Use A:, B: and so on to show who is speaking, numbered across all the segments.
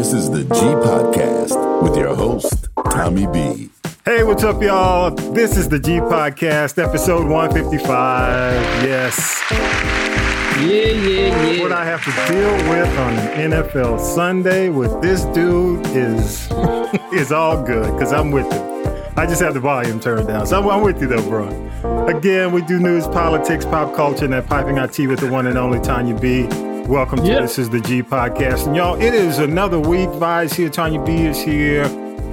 A: This is the G Podcast with your host, Tommy B.
B: Hey, what's up, y'all? This is the G Podcast, episode 155. Yes.
C: Yeah, yeah, yeah.
B: What I have to deal with on an NFL Sunday with this dude is is all good because I'm with you. I just have the volume turned down. So I'm, I'm with you though, bro. Again, we do news, politics, pop culture, and that piping hot tea with the one and only Tanya B. Welcome to
C: Yep.
B: This is the G Podcast. And y'all, it is another week. Vi's here, Tanya B is here.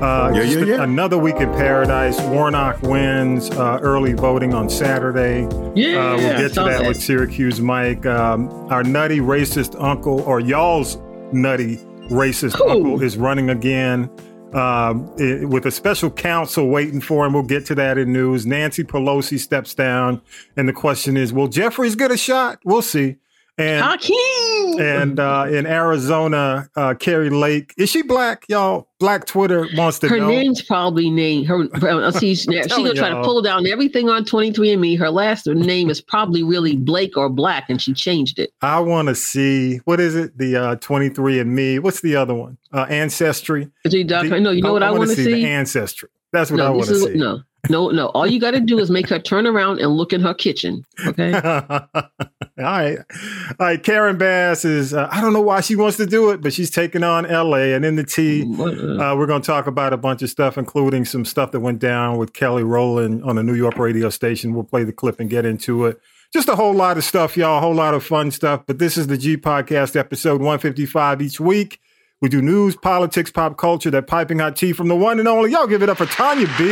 B: Uh,
A: Yeah, yeah, yeah.
B: Another week in paradise. Warnock wins uh, early voting on Saturday.
C: Yeah,
B: Uh, we'll get to
C: saw
B: that, with Syracuse Mike. Um, our nutty racist uncle, or y'all's nutty racist
C: Who?
B: uncle, is running again um, i- with a special counsel waiting for him. We'll get to that in news. Nancy Pelosi steps down, and the question is, will Jeffries get a shot? We'll see. And
C: Hakeem.
B: and uh, in Arizona, uh, Kari Lake is she black? Y'all, Black Twitter wants to
C: her
B: know.
C: name's probably named her. uh, she gonna try to pull down everything on 23andMe. Her last name is probably really Blake or Black, and she changed it.
B: I want to see what is it? The uh, 23andMe. What's the other one? Uh, Ancestry.
C: See,
B: The-
C: no, you know what I, want to
B: The
C: see?
B: ancestry. That's what I want to see.
C: no, no, no. All you got to do is make her turn around and look in her kitchen. Okay.
B: All right. All right. Karen Bass is, uh, I don't know why she wants to do it, but she's taking on LA. And in the T,
C: uh,
B: uh, we're going to talk about a bunch of stuff, including some stuff that went down with Kelly Rowland on a New York radio station. We'll play the clip and get into it. Just a whole lot of stuff, y'all, a whole lot of fun stuff. But this is the G Podcast, episode 155 each week. We do news, politics, pop culture, that piping hot tea from the one and only. Y'all give it up for Tanya B.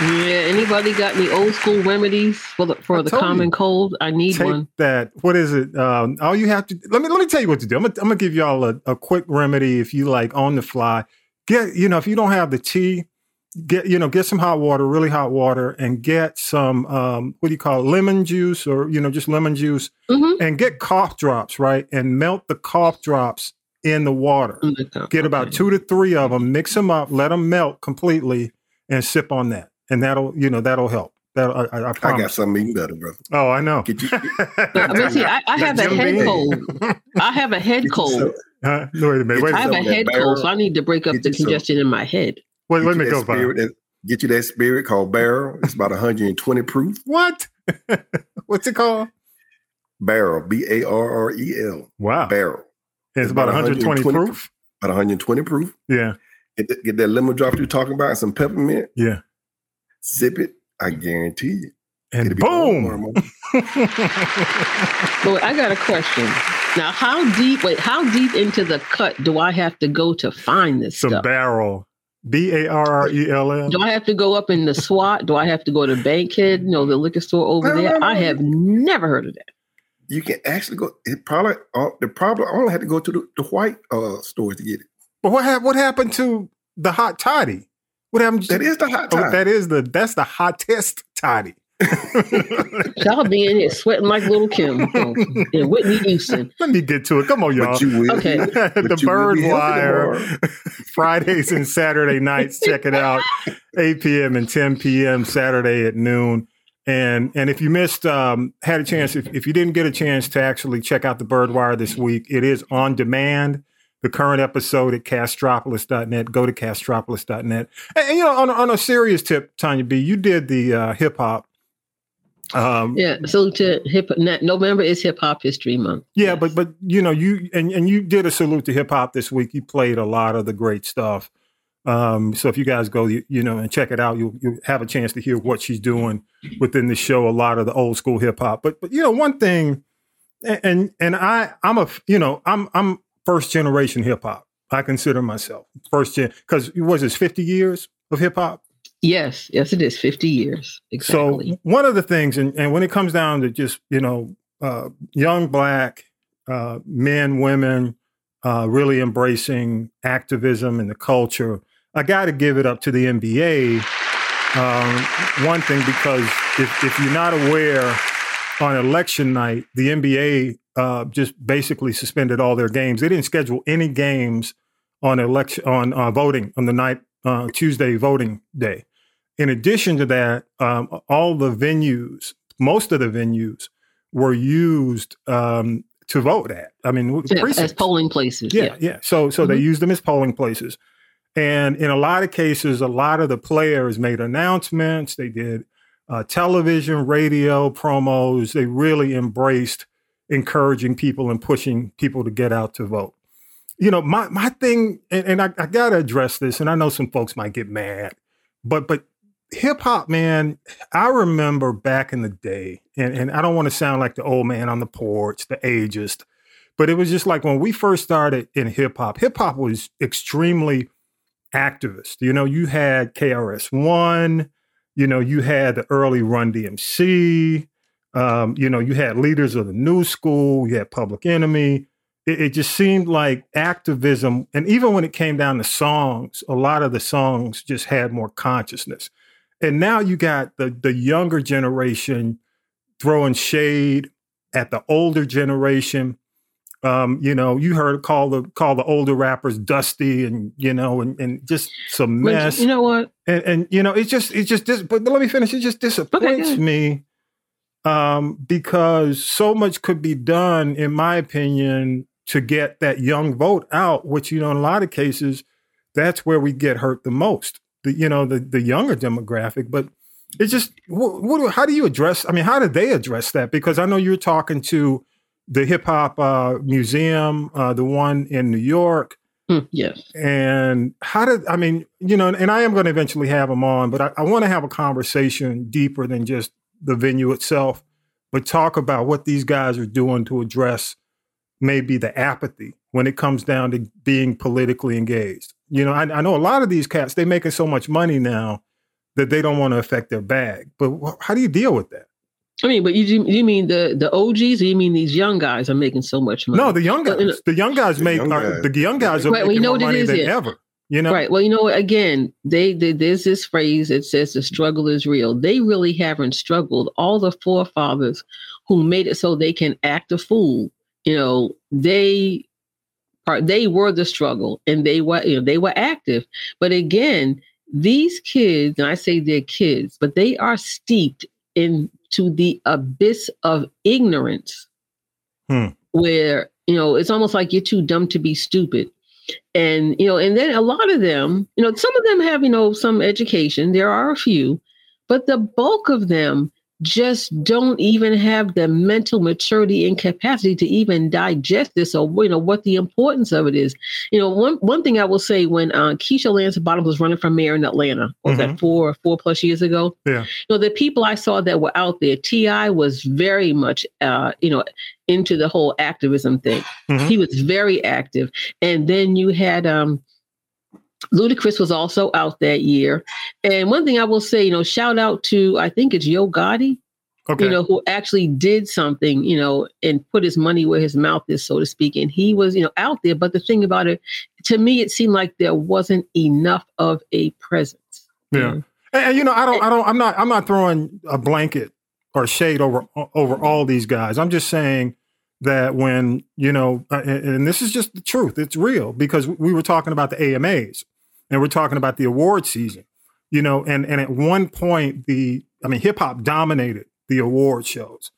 C: yeah. Anybody got any old school remedies for the for the common
B: you.
C: cold? I need
B: take
C: one.
B: that. What is it? Um, all you have to let me let me tell you what to do. I'm gonna, I'm gonna give y'all a, a quick remedy if you like on the fly. Get you know if you don't have the tea, get you know get some hot water, really hot water, and get some um, what do you call it, lemon juice or you know just lemon juice,
C: Mhm.
B: and get cough drops right, and melt the cough drops in the water. Get about two to three of them, mix them up, let them melt completely, and sip on that, and that'll you know that'll help. That I, I, I
D: I got something even better, brother.
B: oh, I know.
D: Get you,
C: I see, I, I have a head
B: Beam.
C: cold. I have a head cold.
D: some-
B: Huh? No, wait a minute.
D: Get
B: Wait,
C: I
B: a
C: have a
D: some of that
C: head cold, so I need to break up
D: get
C: the
D: you some-
C: congestion in my head.
B: Wait, let me
D: that
B: go by.
D: spirit that- Get you that spirit called Barrel. It's about 120 proof.
B: What? What's it called?
D: Barrel, B A R R E L.
B: Wow.
D: Barrel.
B: it's about 120 proof.
D: About 120 proof.
B: Yeah.
D: Get, that- get that lemon drop you're talking about, some peppermint.
B: Yeah.
D: Sip it. I guarantee you.
B: And
D: it'll warm,
B: boom.
D: warm.
C: But I got a question. Now, how deep? Wait, how deep into the cut do I have to go to find this
B: Some
C: stuff?
B: barrel. B A R R E L L.
C: Do I have to go up in the SWAT? Do I have to go to Bankhead? You know, the liquor store over
D: No, no,
C: there.
D: no,
C: I have never heard of that.
D: You can actually go. It probably, uh, they probably only had to go to the, the white uh, stores to get it.
B: But what hap- what happened to the hot toddy? What happened to
D: That is the hot
B: oh, that is the that's the hottest toddy.
C: Y'all be in here sweating like Lil' Kim and Whitney Houston.
B: Let me get to it. Come on, y'all.
D: but you will.
C: Okay.
B: the
D: but
B: Bird Wire. Fridays and Saturday nights. Check it out, 8 p.m. and 10 p.m. Saturday at noon. And and if you missed, um, had a chance, if, if you didn't get a chance to actually check out the Birdwire this week, it is on demand. The current episode at castropolis.net. Go to castropolis.net. And, and, you know, on, a- on a serious tip, Tanya B, you did the uh, hip hop. Um,
C: Yeah. So to hip November is Hip Hop History Month.
B: Yeah,
C: Yes.
B: but but you know you and and you did a salute to hip hop this week. You played a lot of the great stuff. Um, so if you guys go, you, you know, and check it out, you'll you'll have a chance to hear what she's doing within the show. A lot of the old school hip hop. But but you know one thing, and and I I'm a you know I'm I'm first generation hip hop. I consider myself first gen because it was this 50 years of hip hop.
C: Yes, yes, it is fifty years exactly.
B: So one of the things, and, and when it comes down to just you know uh, young black uh, men, women, uh, really embracing activism and the culture, I got to give it up to the NBA. Um, one thing because if, if you're not aware, on election night, the NBA uh, just basically suspended all their games. They didn't schedule any games on election on uh, voting on the night uh, Tuesday voting day. In addition to that, um, all the venues, most of the venues, were used um, to vote at. I mean,
C: Yeah, as polling places.
B: Yeah,
C: Yeah.
B: yeah. So so they
C: Mhm.
B: use them as polling places. And in a lot of cases, a lot of the players made announcements. They did uh, television, radio promos. They really embraced encouraging people and pushing people to get out to vote. You know, my my thing, and, and I, I got to address this, and I know some folks might get mad, but but hip hop, man, I remember back in the day, and, and I don't want to sound like the old man on the porch, the ageist, but it was just like when we first started in hip hop, hip hop was extremely activist. You know, you had KRS One, you know, you had the early Run DMC, um, you know, you had leaders of the new school, you had Public Enemy. It, it just seemed like activism, and even when it came down to songs, a lot of the songs just had more consciousness. And now you got the the younger generation throwing shade at the older generation. Um, you know, you heard call the call the older rappers dusty and you know, and, and just some
C: But
B: mess.
C: you know what?
B: and and you know, it's just it's just dis- but let me finish. It just disappoints
C: ahead.
B: me um, because so much could be done, in my opinion, to get that young vote out. Which you know, in a lot of cases, that's where we get hurt the most. The you know the the younger demographic, but it's just what, what how do you address? I mean, how did they address that? Because I know you're talking to the hip hop uh, museum, uh, the one in New York.
C: Hmm, yes.
B: And how did I mean, you know, and I am going to eventually have them on, but I, I want to have a conversation deeper than just the venue itself, but talk about what these guys are doing to address maybe the apathy when it comes down to being politically engaged. You know, I, I know a lot of these cats, they're making so much money now that they don't want to affect their bag. But wh- how do you deal with that?
C: I mean, but you you mean the the OGs, or you mean these young guys are making so much money?
B: No, the young
C: Well, you know-
B: guys, the young guys
D: The
B: make,
D: young
B: are, the young guys are
C: Right, well,
B: making
C: you know
B: more
C: what
B: money
C: is
B: than
C: here.
B: ever. You know,
C: Right. Well, you know, what, again, they, they there's this phrase that says the struggle is real. They really haven't struggled. All the forefathers who made it so they can act a fool, you know, they are they were the struggle and they were you know they were active. But again, these kids, and I say they're kids, but they are steeped into the abyss of ignorance
B: Hmm.
C: where you know it's almost like you're too dumb to be stupid and you know and then a lot of them you know some of them have you know some education there are a few but the bulk of them just don't even have the mental maturity and capacity to even digest this or you know what the importance of it is. You know one one thing i will say when uh, keisha lance bottoms was running for mayor in atlanta was that four four plus years ago?
B: Yeah.
C: you know the people i saw that were out there ti was very much uh you know into the whole activism thing.
B: Mhm.
C: he was very active. And then you had um Ludacris was also out that year. And one thing I will say, you know, shout out to I think it's Yo Gotti,
B: okay.
C: you know, who actually did something, you know, and put his money where his mouth is, so to speak. And he was, you know, out there. But the thing about it, to me, it seemed like there wasn't enough of a presence.
B: Yeah. And, and, you know, I don't, I don't, I'm not, I'm not throwing a blanket or shade over over all these guys. I'm just saying that when you know, uh, and, and this is just the truth. It's real because we were talking about the AMAs and we're talking about the award season. You know, and and at one point, the I mean, hip hop dominated the award shows.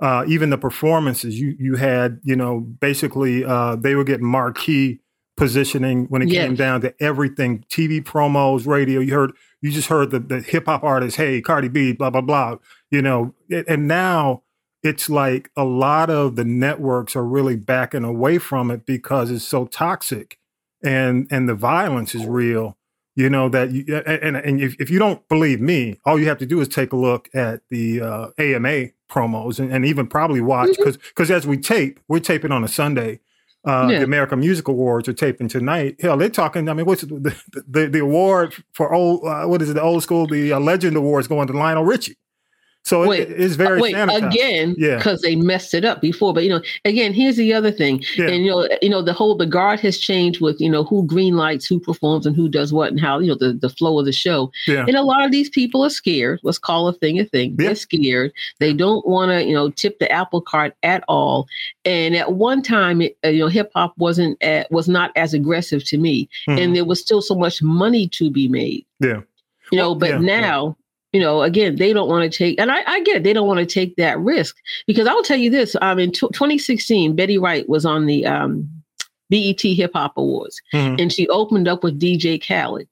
B: Uh, even the performances, you you had, you know, basically uh, they were getting marquee positioning when it came down to everything TV promos, radio. You heard, you just heard the, the hip hop artist, hey, Cardi B, blah, blah, blah, you know. And now it's like a lot of the networks are really backing away from it because it's so toxic and and the violence is real. You know that you and and if, if you don't believe me, all you have to do is take a look at the uh, AMA promos and, and even probably watch because because as we tape, we're taping on a Sunday. Uh,
C: Yeah.
B: The American Music Awards are taping tonight. Hell, they're talking. I mean, what's the the, the award for old? Uh, what is it? The old school, the uh, Legend Awards going to Lionel Richie. So it-
C: Wait,
B: it's very
C: Wait,
B: sanitized.
C: again,
B: Yeah.
C: because they messed it up before. But you know, again, here's the other thing.
B: Yeah.
C: And you know, you know, the whole the guard has changed with you know who green lights, who performs, and who does what, and how you know the the flow of the show.
B: Yeah.
C: And a lot of these people are scared. Let's call a thing a thing.
B: Yeah.
C: They're scared. They don't want to you know tip the apple cart at all. And at one time, it, uh, you know, hip hop wasn't at, was not as aggressive to me,
B: Mhm.
C: and there was still so much money to be made.
B: Yeah.
C: You know, but
B: yeah.
C: now you know, again, they don't want to take, and I, I get it, they don't want to take that risk because I'll tell you this: um, in t- 2016, Betty Wright was on the um, BET Hip Hop Awards,
B: Mhm.
C: and she opened up with DJ Khaled.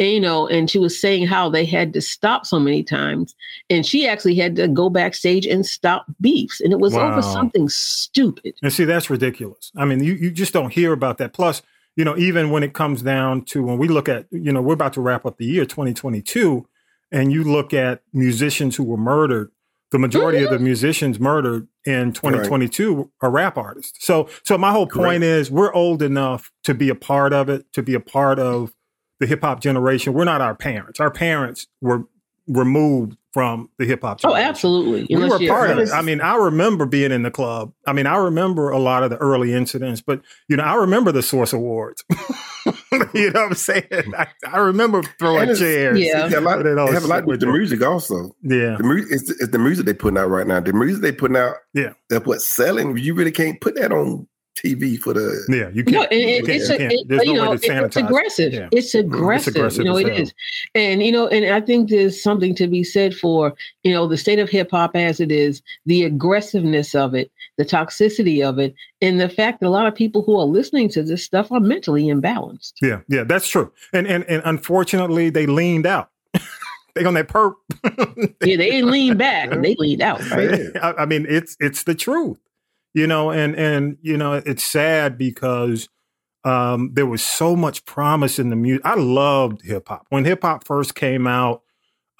C: And, you know, and she was saying how they had to stop so many times, and she actually had to go backstage and stop beefs, and it was
B: Wow.
C: over something stupid.
B: And see, that's ridiculous. I mean, you, you just don't hear about that. Plus, you know, even when it comes down to when we look at, you know, we're about to wrap up the year 2022, and you look at musicians who were murdered, the majority of the mm-hmm. musicians murdered in 2022 are rap artists. So, so my whole point
D: Correct.
B: is we're old enough to be a part of it, to be a part of the hip hop generation. We're not our parents. Our parents were removed from the hip hop
C: Oh, absolutely.
B: we
C: Unless
B: were part of it. I mean, I remember being in the club. I mean, I remember a lot of the early incidents, but you know, I remember the Source Awards. you know what I'm saying? I, I remember throwing chairs.
C: Yeah.
D: It's a lot,
B: But it all
D: they have a lot with the music also.
B: Yeah.
D: The music it's, it's the music they putting out right now. The music they putting out,
B: Yeah.
D: that's what's selling. You really can't put that on TV for the.
B: Yeah. You can't.
C: and
B: you
C: it,
B: can't,
C: it's,
B: you
C: a,
B: can't.
C: it,
B: There's
C: you
B: no
C: know,
B: way to sanitize.
C: it's aggressive.
B: Yeah.
C: It's aggressive.
B: aggressive
C: you know,
B: as
C: it
B: hell.
C: is. And you know, and I think there's something to be said for you know the state of hip hop as it is, the aggressiveness of it, the toxicity of it, and the fact that a lot of people who are listening to this stuff are mentally imbalanced.
B: Yeah. Yeah. That's true. And and and unfortunately, they leaned out. they on that perp.
C: Yeah, they didn't lean back; they leaned out. Right?
B: I, I mean, it's it's the truth, you know, and and you know, it's sad because um, there was so much promise in the music. I loved hip hop when hip hop first came out.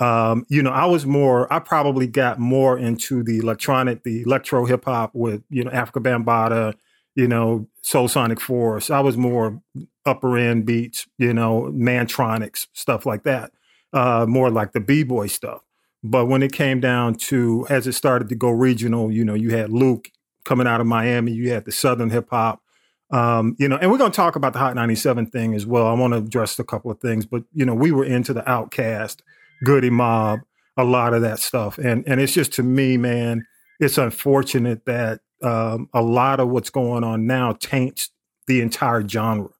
B: Um, you know, I was more. I probably got more into the electronic, the electro hip hop with you know Afrika Bambaataa, you know, Soulsonic Force. I was more upper end beats, you know, Mantronix stuff like that. Uh, more like the b boy stuff. But when it came down to as it started to go regional, you know, you had Luke coming out of Miami, you had the Southern hip hop, um, you know, and we're going to talk about the Hot 97 thing as well. I want to address a couple of things, but you know, we were into the OutKast, Goodie Mob, a lot of that stuff, and and it's just to me, man, it's unfortunate that um, a lot of what's going on now taints the entire genre.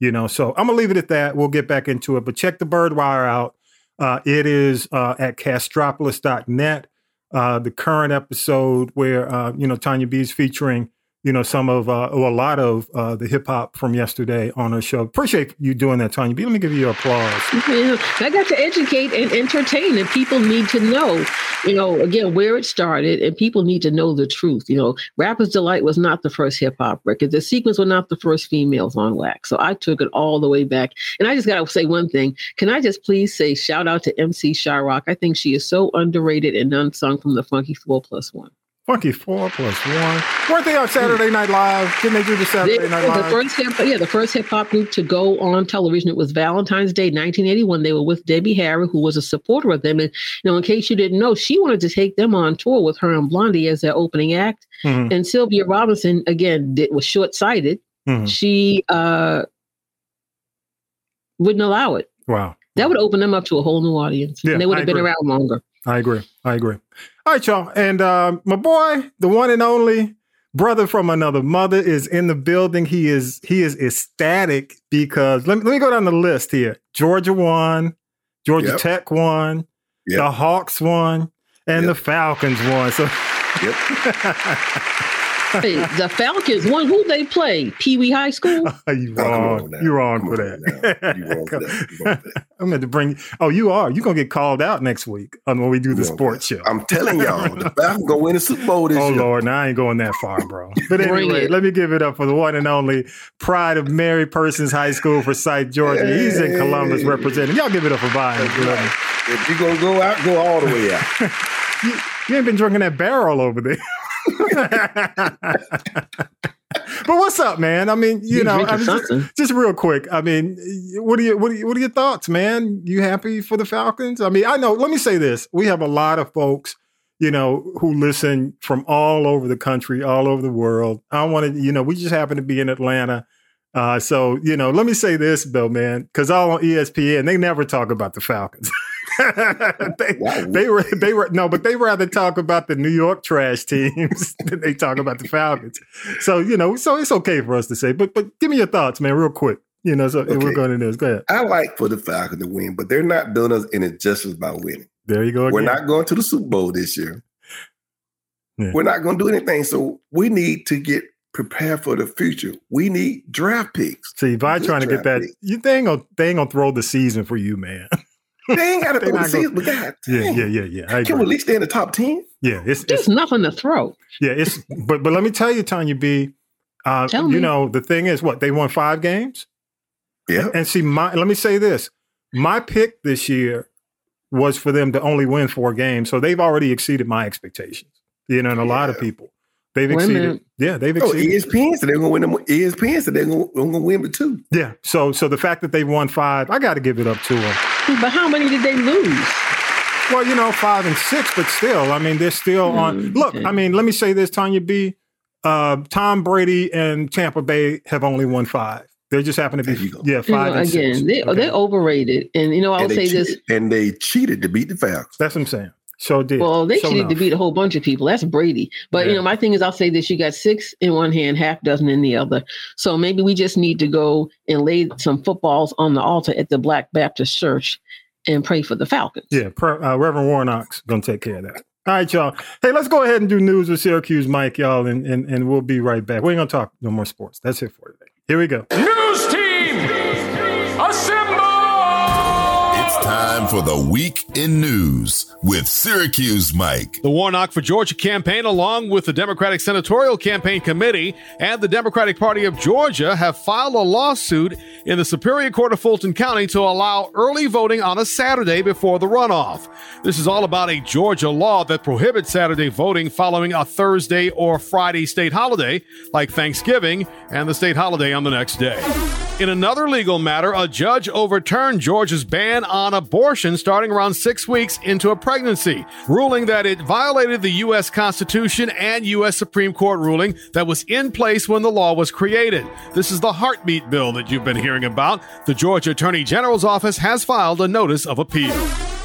B: You know, so I'm gonna leave it at that. We'll get back into it, but check the Bird Wire out. Uh, it is uh, at castropolis.net. Uh, the current episode where uh, you know Tanya B is featuring you know some of uh, or a lot of uh, the hip hop from yesterday on her show. Appreciate you doing that, Tanya B. Let me give you your applause.
C: Yeah, I got to educate and entertain, and people need to know, you know, again where it started, and people need to know the truth. You know, Rapper's Delight was not the first hip hop record. The Sequence were not the first females on wax. So I took it all the way back. And I just got to say one thing. Can I just please say shout out to MC Sha-Rock? I think she is so underrated and unsung from the Funky Four Plus One.
B: Funky four plus one. Weren't they on Saturday Night Live? Didn't they do the Saturday
C: They-
B: Night
C: the
B: Live?
C: first hip, yeah, the first hip hop group to go on television. It was Valentine's Day, 1981. They were with Debbie Harry, who was a supporter of them. And you know, in case you didn't know, she wanted to take them on tour with her and Blondie as their opening act.
B: Mhm,
C: And Sylvia Robinson again did, was short sighted.
B: mhm.
C: She uh, wouldn't allow it.
B: Wow.
C: That would open them up to a whole new audience,
B: Yeah,
C: and they would have been around longer.
B: I agree. I agree. All right, y'all. And uh, my boy, the one and only brother from another mother, is in the building. He is he is ecstatic because let me, let me go down the list here. Georgia won, Georgia
D: Yep.
B: Tech won,
D: Yep.
B: the Hawks won, and
D: Yep.
B: the Falcons won. So
D: Yep.
C: Hey, the Falcons won. Who they play? Pee Wee High School.
B: you
D: Oh,
B: wrong.
D: on
B: you wrong
D: Come
B: for that.
D: now. You wrong for that. You wrong for that.
B: I'm going to bring. Oh, you are. You're gonna get called out next week on when we do the
D: You wrong
B: sports show.
D: I'm telling y'all, the Falcons gonna win the Super Bowl this
B: Oh
D: year.
B: Lord, now I ain't going that far, bro. But anyway, let me give it up for the one and only pride of Mary Persons High School Forsyth, Georgia. He's in Columbus representing. Y'all give it up for Brian.
D: Right. If you gonna go out, go all the way out.
B: You, you ain't been drinking that barrel over there. but what's up, man? I mean, you,
C: You
B: know, I mean, just, just real quick. I mean, what are you what are you, what are your thoughts, man? You happy for the Falcons? I mean, I know. Let me say this: we have a lot of folks, you know, who listen from all over the country, all over the world. I want to, you know, we just happen to be in Atlanta. Uh, so you know, let me say this Bill, man, because all on ESPN they never talk about the Falcons. they,
D: Wow.
B: they were they were no, but they rather talk about the New York trash teams than they talk about the Falcons. So you know, so it's okay for us to say. But but give me your thoughts, man, real quick. You know, so we're going to this. Go ahead.
D: I like for the Falcons to win, but they're not doing us any justice by winning.
B: There you go. Again.
D: We're not going to the Super Bowl this year. Yeah. We're not going to do anything. So we need to get prepared for the future. We need draft picks.
B: See, if I trying to get that, picks. you they ain't gonna they ain't gonna throw the season for you, man.
D: They ain't got to throw the season, but God,
B: yeah, yeah, yeah, yeah.
D: I Can we at least stay in the top ten?
B: Yeah, it's,
C: it's nothing to throw.
B: Yeah, it's but but let me tell you, Tanya B. Uh, tell you me. know the thing is what they won five games.
D: Yeah,
B: and see, my let me say this: my pick this year was for them to only win four games, so they've already exceeded my expectations. You know, and a yeah. lot of people. They've exceeded. Yeah, they've
D: oh,
B: exceeded.
D: Oh, ESPN said they're going to win. Them, ESPN said they're going to win with two.
B: Yeah. So, so the fact that they won five, I got to give it up to them.
C: But how many did they lose?
B: Well, you know, five and six, but still, I mean, they're still mm, on. Look, okay. I mean, let me say this, Tanya B. Uh, Tom Brady and Tampa Bay have only won five. They just happen to be yeah five. You know,
C: again,
B: six.
C: they okay. they're overrated, and you know I'll say
D: cheated,
C: this.
D: And they cheated to beat the Falcons.
B: That's what I'm saying. So did.
C: Well, they so cheated enough. to beat a whole bunch of people. That's Brady. But yeah. you know, my thing is, I'll say this: you got six in one hand, half dozen in the other. So maybe we just need to go and lay some footballs on the altar at the Black Baptist Church and pray for the Falcons.
B: Yeah, uh, Reverend Warnock's gonna take care of that. All right, y'all. Hey, let's go ahead and do news with Syracuse Mike, y'all, and, and, and we'll be right back. We ain't gonna talk no more sports. That's it for today. Here we go.
A: Time for the week in news with Syracuse Mike.
E: The Warnock for Georgia campaign, along with the Democratic Senatorial Campaign Committee and the Democratic Party of Georgia, have filed a lawsuit in the Superior Court of Fulton County to allow early voting on a Saturday before the runoff. This is all about a Georgia law that prohibits Saturday voting following a Thursday or Friday state holiday, like Thanksgiving and the state holiday on the next day. In another legal matter, a judge overturned Georgia's ban on abortion starting around six weeks into a pregnancy, ruling that it violated the U.S. Constitution and U.S. Supreme Court ruling that was in place when the law was created. This is the heartbeat bill that you've been hearing about. The Georgia Attorney General's office has filed a notice of appeal.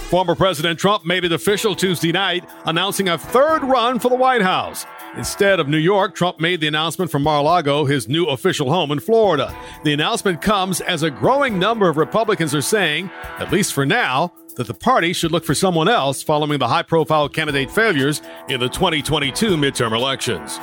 E: Former President Trump made it official Tuesday night, announcing a third run for the White House. Instead of New York, Trump made the announcement from Mar a Lago, his new official home in Florida. The announcement comes as a growing number of Republicans are saying, at least for now, that the party should look for someone else following the high profile candidate failures in the 2022 midterm elections.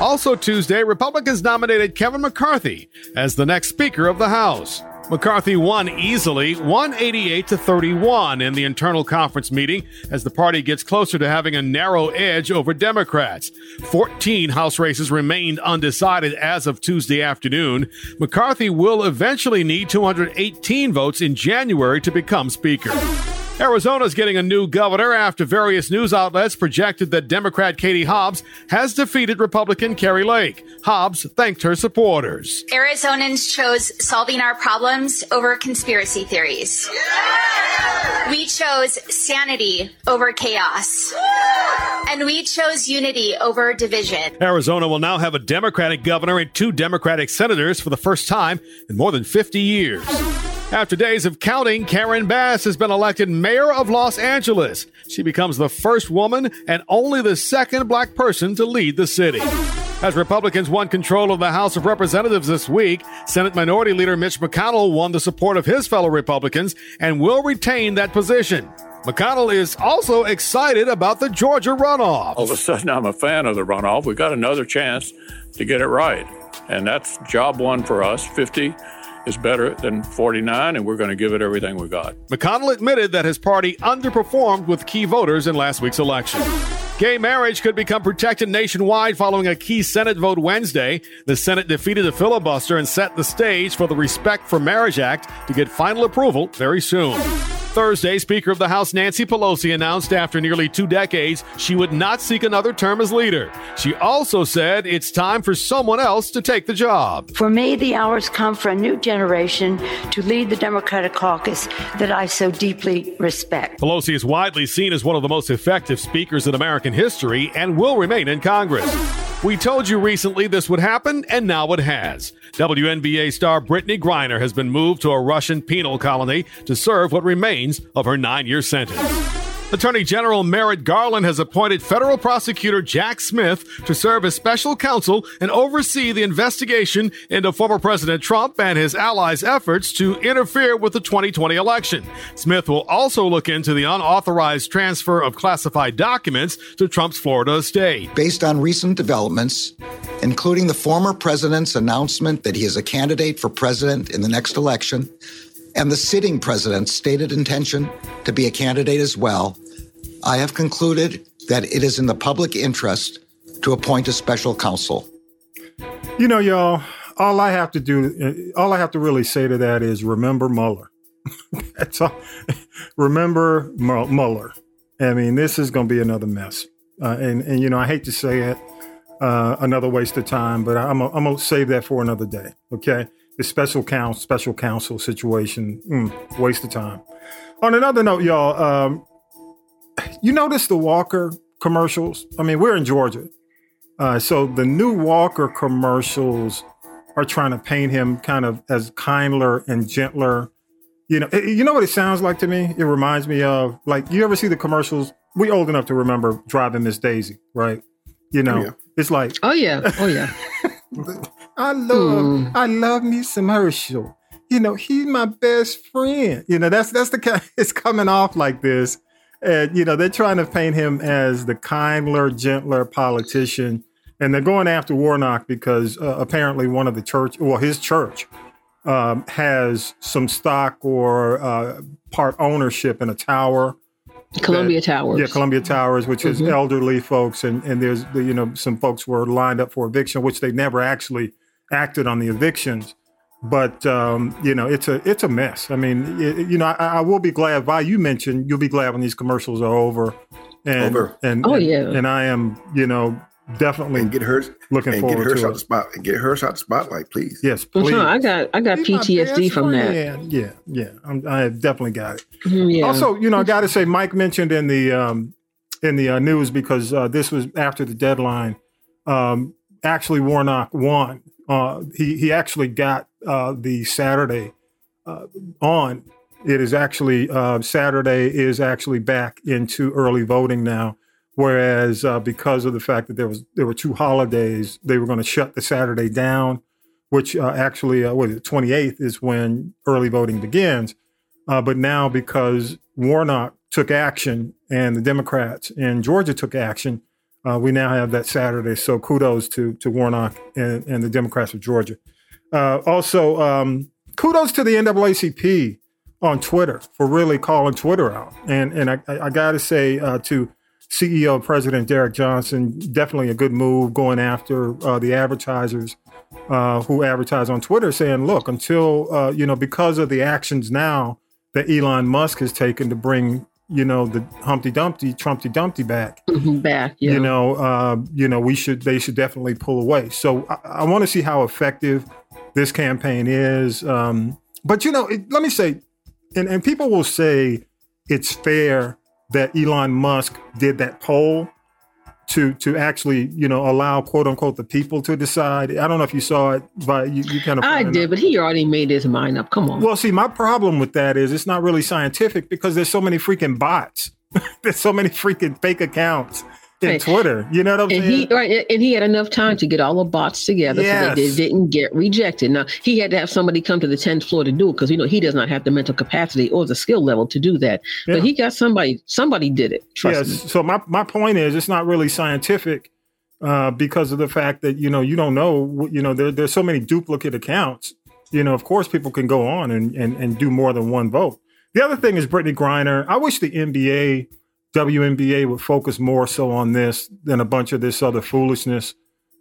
E: Also Tuesday, Republicans nominated Kevin McCarthy as the next Speaker of the House. McCarthy won easily, 188 to 31 in the internal conference meeting as the party gets closer to having a narrow edge over Democrats. 14 House races remained undecided as of Tuesday afternoon. McCarthy will eventually need 218 votes in January to become Speaker. Arizona's getting a new governor after various news outlets projected that Democrat Katie Hobbs has defeated Republican Kari Lake. Hobbs thanked her supporters.
F: Arizonans chose solving our problems over conspiracy theories. We chose sanity over chaos. And we chose unity over division.
E: Arizona will now have a Democratic governor and two Democratic senators for the first time in more than 50 years. After days of counting, Karen Bass has been elected mayor of Los Angeles. She becomes the first woman and only the second black person to lead the city. As Republicans won control of the House of Representatives this week, Senate Minority Leader Mitch McConnell won the support of his fellow Republicans and will retain that position. McConnell is also excited about the Georgia runoff.
G: All of a sudden, I'm a fan of the runoff. We've got another chance to get it right. And that's job one for us 50 is better than 49, and we're going to give it everything we got.
E: McConnell admitted that his party underperformed with key voters in last week's election. Gay marriage could become protected nationwide following a key Senate vote Wednesday. The Senate defeated a filibuster and set the stage for the Respect for Marriage Act to get final approval very soon. Thursday, Speaker of the House Nancy Pelosi announced after nearly two decades she would not seek another term as leader. She also said it's time for someone else to take the job.
H: For me, the hours come for a new generation to lead the Democratic caucus that I so deeply respect.
E: Pelosi is widely seen as one of the most effective speakers in American history and will remain in Congress. We told you recently this would happen, and now it has. WNBA star Brittney Griner has been moved to a Russian penal colony to serve what remains of her nine year sentence. Attorney General Merrick Garland has appointed federal prosecutor Jack Smith to serve as special counsel and oversee the investigation into former President Trump and his allies' efforts to interfere with the 2020 election. Smith will also look into the unauthorized transfer of classified documents to Trump's Florida estate.
I: Based on recent developments, including the former president's announcement that he is a candidate for president in the next election, and the sitting president's stated intention to be a candidate as well, I have concluded that it is in the public interest to appoint a special counsel.
B: You know, y'all, all I have to do, all I have to really say to that is remember Mueller. That's all. remember Mueller. I mean, this is going to be another mess. Uh, and, and, you know, I hate to say it, uh, another waste of time, but I'm going to save that for another day. Okay. The special counsel, special counsel situation, mm, waste of time. On another note, y'all, um, you notice the Walker commercials? I mean, we're in Georgia. Uh, so the new Walker commercials are trying to paint him kind of as kindler and gentler. You know, it, you know what it sounds like to me? It reminds me of like you ever see the commercials? We old enough to remember driving Miss Daisy, right? You know, yeah. it's like
C: oh yeah, oh yeah.
B: I love, mm. I love me some Herschel. You know, he's my best friend. You know, that's that's the kind. It's coming off like this, and, you know, they're trying to paint him as the kindler, gentler politician. And they're going after Warnock because uh, apparently one of the church, well, his church um, has some stock or uh, part ownership in a tower.
C: Columbia that, Towers.
B: Yeah, Columbia Towers, which is mm-hmm. elderly folks, and and there's you know some folks were lined up for eviction, which they never actually acted on the evictions but um, you know it's a it's a mess. I mean, it, you know, I, I, will be glad. Vi, you mentioned you'll be glad when these commercials are over. And,
D: over.
B: And,
C: oh
B: and,
C: yeah.
B: And I am, you know, definitely
D: and get her
B: looking
D: and
B: forward
D: get her
B: to
D: out the spot and get her out the spotlight, please.
B: Yes, please.
C: Uh-huh. I got I got PTSD from that.
B: Yeah, yeah, yeah. I'm, i definitely got it.
C: Mm-hmm, yeah.
B: Also, you know, I got to say, Mike mentioned in the um, in the uh, news because uh, this was after the deadline. Um, actually, Warnock won. Uh, he he actually got uh, the Saturday uh, on. It is actually uh, Saturday is actually back into early voting now. Whereas uh, because of the fact that there was there were two holidays, they were going to shut the Saturday down, which actually uh, what is it, 28th is when early voting begins. but now because Warnock took action and the Democrats in Georgia took action, uh, we now have that Saturday. So kudos to to Warnock and, and the Democrats of Georgia. Uh, also, um, kudos to the NAACP on Twitter for really calling Twitter out. And and I, I got to say uh, to CEO President Derek Johnson, definitely a good move going after uh, the advertisers uh, who advertise on Twitter, saying, look, until uh, you know because of the actions now that Elon Musk has taken to bring you know the Humpty Dumpty, Trumpty Dumpty back.
C: Mm-hmm, back, yeah.
B: You know, uh, you know, we should they should definitely pull away. So I, I want to see how effective this campaign is. Um, but you know, it, let me say, and, and people will say it's fair that Elon Musk did that poll to to actually you know allow quote unquote the people to decide. I don't know if you saw it, but you, you kind of
C: I did, but he already made his mind up. Come on.
B: Well, see, my problem with that is it's not really scientific because there's so many freaking bots. there's so many freaking fake accounts in. Twitter. You know what I'm
C: and
B: saying?
C: He, right, and he had enough time to get all the bots together yes. so that they didn't get rejected. Now he had to have somebody come to the 10th floor to do it because you know he does not have the mental capacity or the skill level to do that. Yeah. But he got somebody. Somebody did it. Trust yes.
B: Me. So my my point is, it's not really scientific. Uh, because of the fact that you know you don't know you know there, there's so many duplicate accounts you know of course people can go on and, and and do more than one vote the other thing is Brittney Griner I wish the NBA WNBA would focus more so on this than a bunch of this other foolishness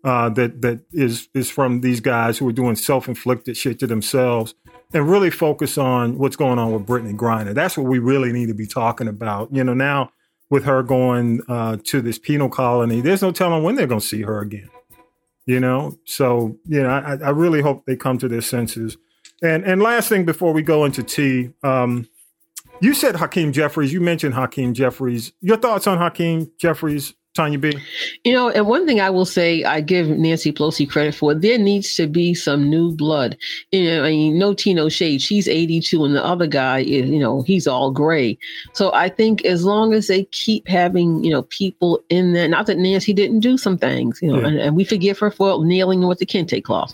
B: uh, that that is is from these guys who are doing self inflicted shit to themselves, and really focus on what's going on with Brittney Griner. That's what we really need to be talking about. You know, now with her going uh, to this penal colony, there's no telling when they're going to see her again. You know, so you know, I, I really hope they come to their senses. And and last thing before we go into tea, um, you said Hakeem Jeffries. You mentioned Hakeem Jeffries. Your thoughts on Hakeem Jeffries Tanya B?
C: You know, and one thing I will say, I give Nancy Pelosi credit for. There needs to be some new blood. You know, I mean, no tea, no shade. She's 82, and the other guy is, you know, he's all gray. So I think as long as they keep having, you know, people in there, not that Nancy didn't do some things, you know, yeah. and, and, we forgive her for kneeling with the kente cloth,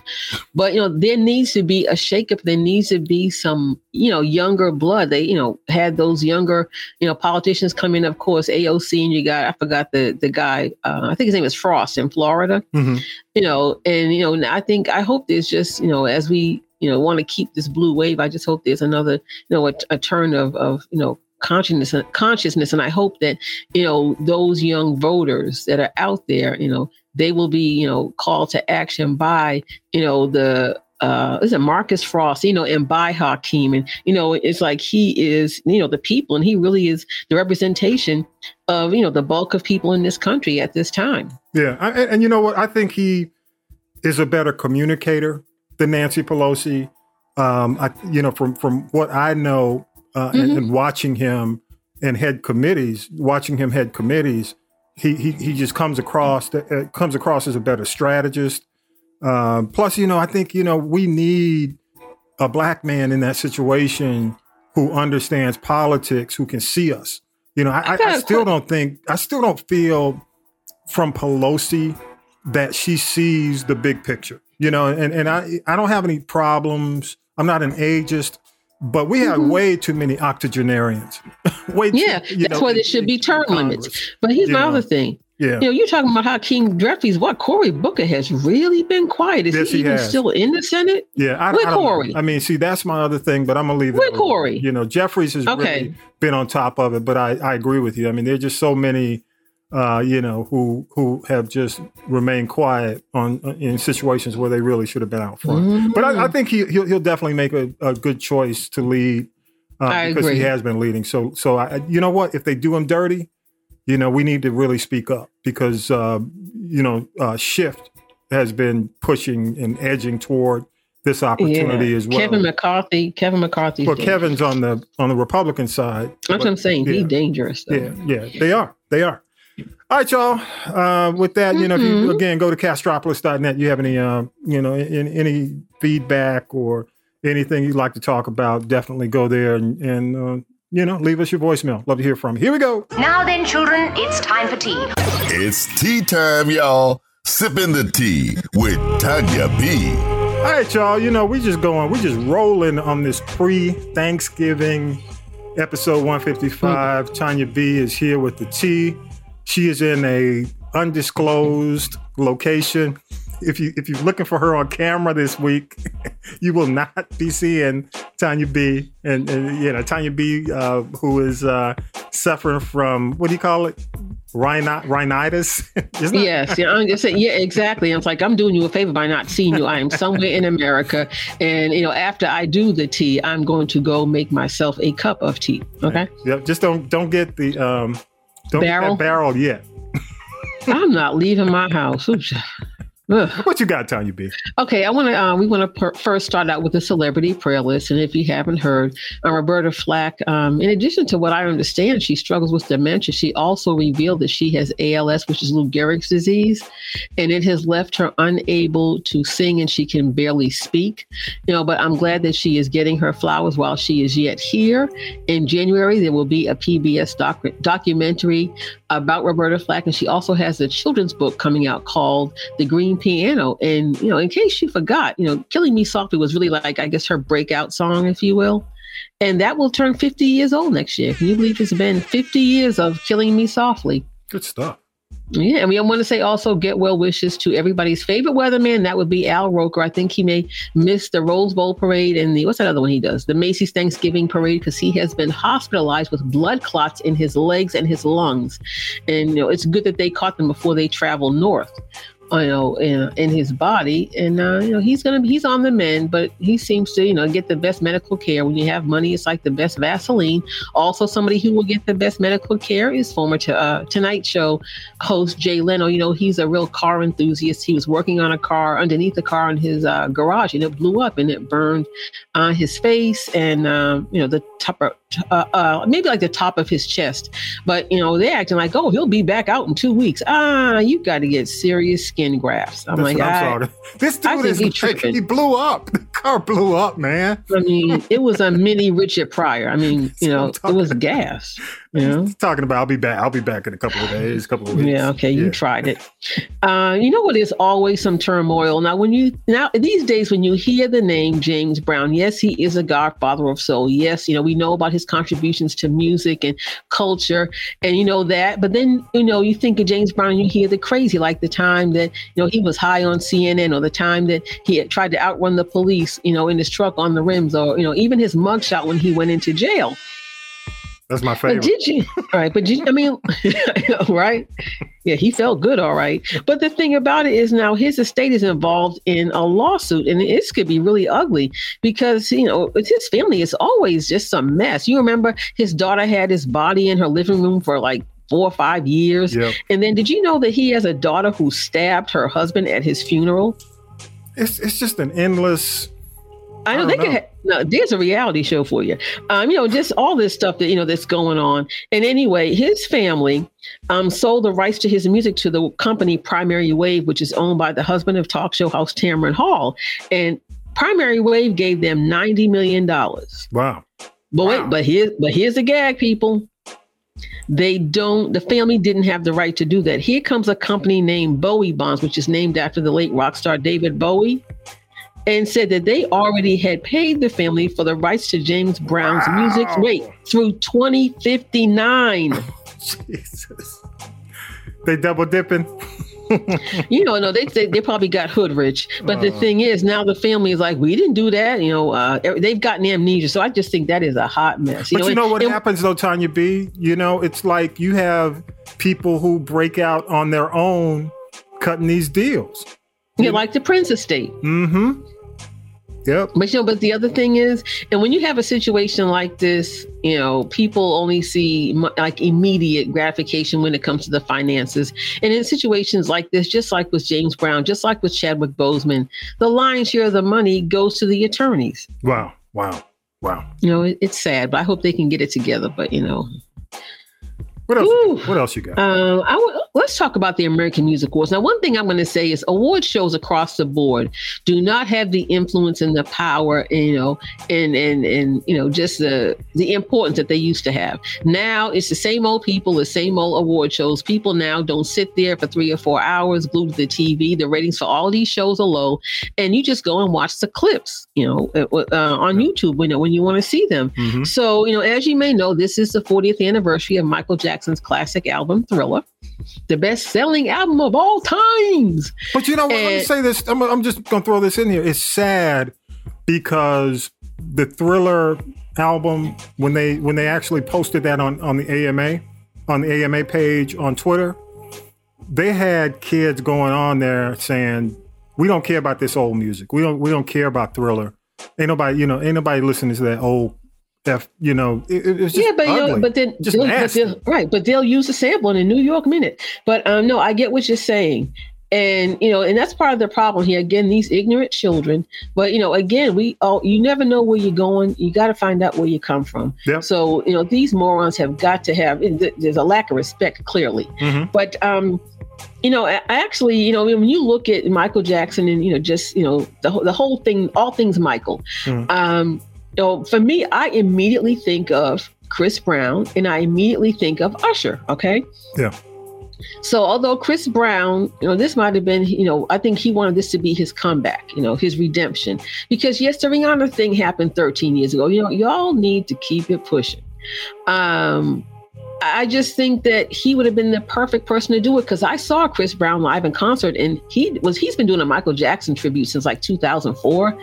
C: but you know, there needs to be a shakeup. There needs to be some, you know, younger blood. They, you know, had those younger, you know, politicians come in. Of course, AOC, and you got I forgot the the the guy, uh, I think his name is Frost in Florida. Mm-hmm. You know, and you know, I think I hope there's just you know as we you know want to keep this blue wave. I just hope there's another you know a, a turn of of you know consciousness consciousness and i hope that you know those young voters that are out there you know they will be you know called to action by you know the uh is it Marcus Frost, you know, and by Hakeem. And, you know, it's like he is, you know, the people and he really is the representation of, you know, the bulk of people in this country at this time.
B: Yeah. I, and, and you know what? I think he is a better communicator than Nancy Pelosi. Um, I, you know, from from what I know uh, mm-hmm. and, and watching him and head committees, watching him head committees, he he, he just comes across uh, comes across as a better strategist. Um, plus, you know, I think, you know, we need a black man in that situation who understands politics, who can see us. You know, I, I, I still don't think, I still don't feel from Pelosi that she sees the big picture. You know, and, and I, I don't have any problems. I'm not an ageist, but we have mm-hmm. way too many octogenarians.
C: way yeah, too, that's know, why there should be term limits. But here's my know. other thing. Yeah. You know, you're talking about how Hakeem Jeffries, what Cory Booker has really been quiet. Is yes, he, he even has. still in the Senate?
B: Yeah. I,
C: Where Cory?
B: I mean, see, that's my other thing, but I'm gonna leave it.
C: Where Cory?
B: You know, Jeffries has okay. really been on top of it, but I, I agree with you. I mean, there are just so many uh, you know, who who have just remained quiet on in situations where they really should have been out front. Mm-hmm. But I, I, think he he'll, he'll definitely make a, a good choice to lead uh, because agree. he has been leading. So so I, you know what? If they do him dirty, you know, we need to really speak up because, uh, you know, uh, Schiff has been pushing and edging toward this opportunity yeah. as well.
C: Kevin McCarthy, Kevin McCarthy.
B: Well, dangerous. Kevin's on the on the Republican side.
C: That's what I'm saying. Yeah. He's dangerous. Though.
B: Yeah, yeah, they are. They are. All right, y'all. Uh, with that, mm-hmm. you know, if you mm-hmm. again go to castropolis.net, you have any, uh, you know, in, any feedback or anything you'd like to talk about, definitely go there and, and uh, you know, leave us your voicemail. Love to hear from you. Here we go.
J: Now then, children, it's time for tea.
A: It's tea time, y'all. Sipping the tea with Tanya B.
B: All right, y'all. You know, we just going, we just rolling on this pre-Thanksgiving episode 155. Mm-hmm. Tanya B is here with the tea. She is in a undisclosed location if you if you're looking for her on camera this week, you will not be seeing Tanya B. And, and you know Tanya B. Uh, who is uh, suffering from what do you call it? rhinitis.
C: yes, yeah, I'm just saying, yeah, exactly. It's like I'm doing you a favor by not seeing you. I am somewhere in America, and you know, after I do the tea, I'm going to go make myself a cup of tea. Okay.
B: Yep. Just don't don't get the um don't
C: barrel
B: get barrel yet.
C: I'm not leaving my house. Oops.
B: Ugh. What you got, Tanya B?
C: Okay, I want to. Uh, we want to per- first start out with the celebrity prayer list, and if you haven't heard, uh, Roberta Flack. Um, in addition to what I understand, she struggles with dementia. She also revealed that she has ALS, which is Lou Gehrig's disease, and it has left her unable to sing, and she can barely speak. You know, but I'm glad that she is getting her flowers while she is yet here. In January, there will be a PBS doc- documentary about Roberta Flack, and she also has a children's book coming out called The Green Piano. And, you know, in case you forgot, you know, Killing Me Softly was really like, I guess, her breakout song, if you will. And that will turn 50 years old next year. Can you believe it's been 50 years of Killing Me Softly?
B: Good stuff.
C: Yeah, and we want to say also get well wishes to everybody's favorite weatherman. That would be Al Roker. I think he may miss the Rose Bowl parade and the what's that other one he does? The Macy's Thanksgiving parade because he has been hospitalized with blood clots in his legs and his lungs. And you know, it's good that they caught them before they travel north you know, in, in his body. And, uh, you know, he's going to, he's on the mend, but he seems to, you know, get the best medical care. When you have money, it's like the best Vaseline. Also, somebody who will get the best medical care is former to, uh, Tonight Show host Jay Leno. You know, he's a real car enthusiast. He was working on a car underneath the car in his uh, garage and it blew up and it burned on his face and, um, you know, the top, uh, uh, maybe like the top of his chest. But you know, they're acting like, oh, he'll be back out in two weeks. Ah, you got to get serious skin grafts. I'm
B: That's
C: like,
B: I'm. This dude is
C: he
B: like, he blew up. The car blew up, man.
C: I mean, it was a mini Richard Pryor. I mean, you know, it was gas.
B: He's talking about I'll be back. I'll be back in a couple of days, a couple of weeks.
C: Yeah, okay, you tried it. Uh, you know what? There's always some turmoil. Now, when you now these days, when you hear the name James Brown, yes, he is a godfather of soul. Yes, you know we know about his contributions to music and culture, and you know that. But then you know you think of James Brown, you hear the crazy, like the time that you know he was high on CNN, or the time that he had tried to outrun the police, you know, in his truck on the rims, or you know even his mugshot when he went into jail.
B: That's my favorite.
C: But did you? All right, but did, I mean, right? Yeah, he felt good, all right. But the thing about it is now his estate is involved in a lawsuit, and this could be really ugly because you know his family is always just a mess. You remember his daughter had his body in her living room for like four or five years,
B: Yep.
C: and then did you know that he has a daughter who stabbed her husband at his funeral?
B: It's it's just an endless.
C: I know
B: I
C: they
B: don't
C: could. Ha- no, there's a reality show for you. Um, you know, just all this stuff that you know that's going on. And anyway, his family um sold the rights to his music to the company Primary Wave, which is owned by the husband of talk show host Tamron Hall, and Primary Wave gave them ninety million dollars.
B: Wow.
C: But wait, but here's but here's the gag, people. They don't. The family didn't have the right to do that. Here comes a company named Bowie Bonds, which is named after the late rock star David Bowie, and said that they already had paid the family for the rights to James Brown's music. Wait, through 2059.
B: Jesus. They double dipping.
C: you know, no, they they, they probably got hood rich. But the
B: Uh.
C: thing is, now the family is like, we didn't do that. You know, uh, they've gotten amnesia. So I just think that is a hot mess.
B: But you know
C: and-
B: what
C: and-
B: happens though, Tanya B? You know, it's like you have people who break out on their own cutting these deals.
C: Yeah, like the Prince estate.
B: Mm-hmm. Yep.
C: But you know, but the other thing is, and when you have a situation like this, you know, people only see like immediate gratification when it comes to the finances. And in situations like this, just like with James Brown, just like with Chadwick Boseman, the lion's share of the money goes to the attorneys.
B: Wow. Wow. Wow.
C: You know, it, it's sad, but I hope they can get it together. But you know,
B: What else?
C: Ooh.
B: What else you got?
C: Um, I w- let's talk about the American Music Awards. Now, one thing I'm going to say is award shows across the board do not have the influence and the power, you know, and and and you know, just the the importance that they used to have. Now it's the same old people, the same old award shows. People now don't sit there for three or four hours glued to the TV. The ratings for all these shows are low, and you just go and watch the clips, you know, uh, uh, on YouTube when when you want to see them.
B: Mm-hmm.
C: So, you know, as you may know, this is the 40th anniversary of Michael Jackson's classic album, Thriller, the best selling album of all times.
B: But you know what? Let me
C: And-
B: say this. I'm, I'm just going to throw this in here. It's sad because the Thriller album, when they when they actually posted that on on the AMA, on the AMA page on Twitter, they had kids going on there saying, "We don't care about this old music. We don't we don't care about Thriller. Ain't nobody you know ain't nobody listening to that old." You know, it, it- it's just
C: yeah, but you know,
B: ugly.
C: but then
B: just
C: they'll, but they'll- right, but they'll use a sample in a New York minute. But um, no, I get what you're saying, and you know, and that's part of the problem here. Again, these ignorant children. But you know, again, we all you never know where you're going. You got to find out where you come from.
B: Yep.
C: So you know, these morons have got to have. There's a lack of respect, clearly.
B: Mhm.
C: But um, you know, I- actually, you know, when you look at Michael Jackson and you know, just you know, the whole- the whole thing, all things Michael.
B: Mhm.
C: Um, you know, for me, I immediately think of Chris Brown and I immediately think of Usher. Okay.
B: Yeah.
C: So although Chris Brown, you know, this might have been, you know, I think he wanted this to be his comeback, you know, his redemption. Because yes, the Rihanna thing happened 13 years ago. You know, y'all need to keep it pushing. Um, I just think that he would have been the perfect person to do it because I saw Chris Brown live in concert and he was he's been doing a Michael Jackson tribute since like 2004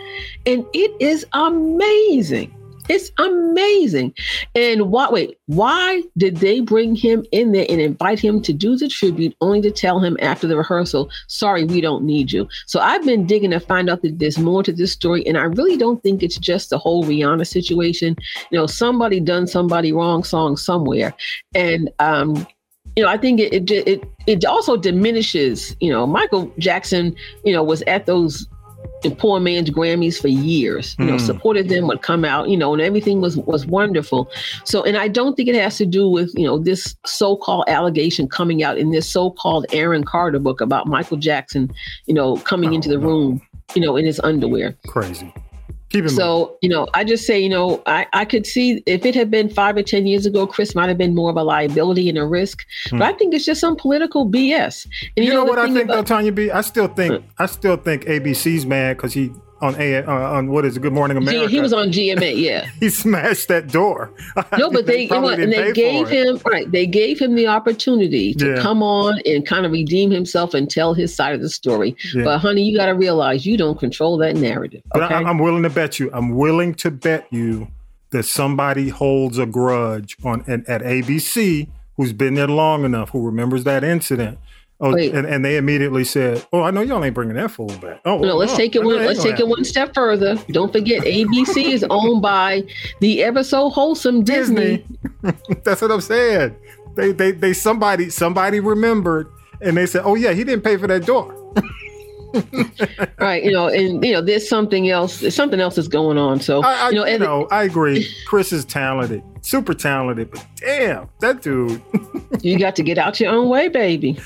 C: and it is amazing. It's amazing. And why wait, why did they bring him in there and invite him to do the tribute only to tell him after the rehearsal, sorry, we don't need you? So I've been digging to find out that there's more to this story. And I really don't think it's just the whole Rihanna situation. You know, somebody done somebody wrong song somewhere. And um you know, I think it, it it it also diminishes. You know, Michael Jackson, you know, was at those poor man's Grammys for years. You know,
B: Mm.
C: supported them, would come out, you know, and everything was was wonderful. So, and I don't think it has to do with you know this so-called allegation coming out in this so-called Aaron Carter book about Michael Jackson, you know, coming into the room, you know, in his underwear.
B: Crazy.
C: So, you know, I just say, you know, I, I could see if it had been five or 10 years ago, Chris might have been more of a liability and a risk.
B: Hmm.
C: But I think it's just some political BS. And
B: You, know,
C: the
B: what I think though,
C: about-
B: Tanya B. I still think I still think ABC's mad because he on a uh, on what is it, Good Morning America.
C: he was on GMA, yeah.
B: he smashed that door.
C: No, but they,
B: probably
C: and they gave him right. They gave him the opportunity to
B: Yeah.
C: come on and kind of redeem himself and tell his side of the story.
B: Yeah.
C: But honey, you got to realize you don't control that narrative.
B: But I, I'm willing to bet you. I'm willing to bet you that somebody holds a grudge on at, at ABC who's been there long enough, who remembers that incident. Oh, and, and they immediately said, "Oh, I know y'all ain't bringing that fool back." Oh,
C: no, let's
B: oh,
C: take it one. Let's take
B: gonna
C: it one step further. Don't forget, ABC is owned by the ever so wholesome Disney.
B: That's what I'm saying. They they they somebody somebody remembered and they said, "Oh yeah, he didn't pay for that door."
C: right? You know, and you know, there's something else. There's something else that's going on. So
B: I, I,
C: you know, and
B: no, I agree. Chris is talented, super talented, but damn, that dude.
C: you got to get out your own way, baby.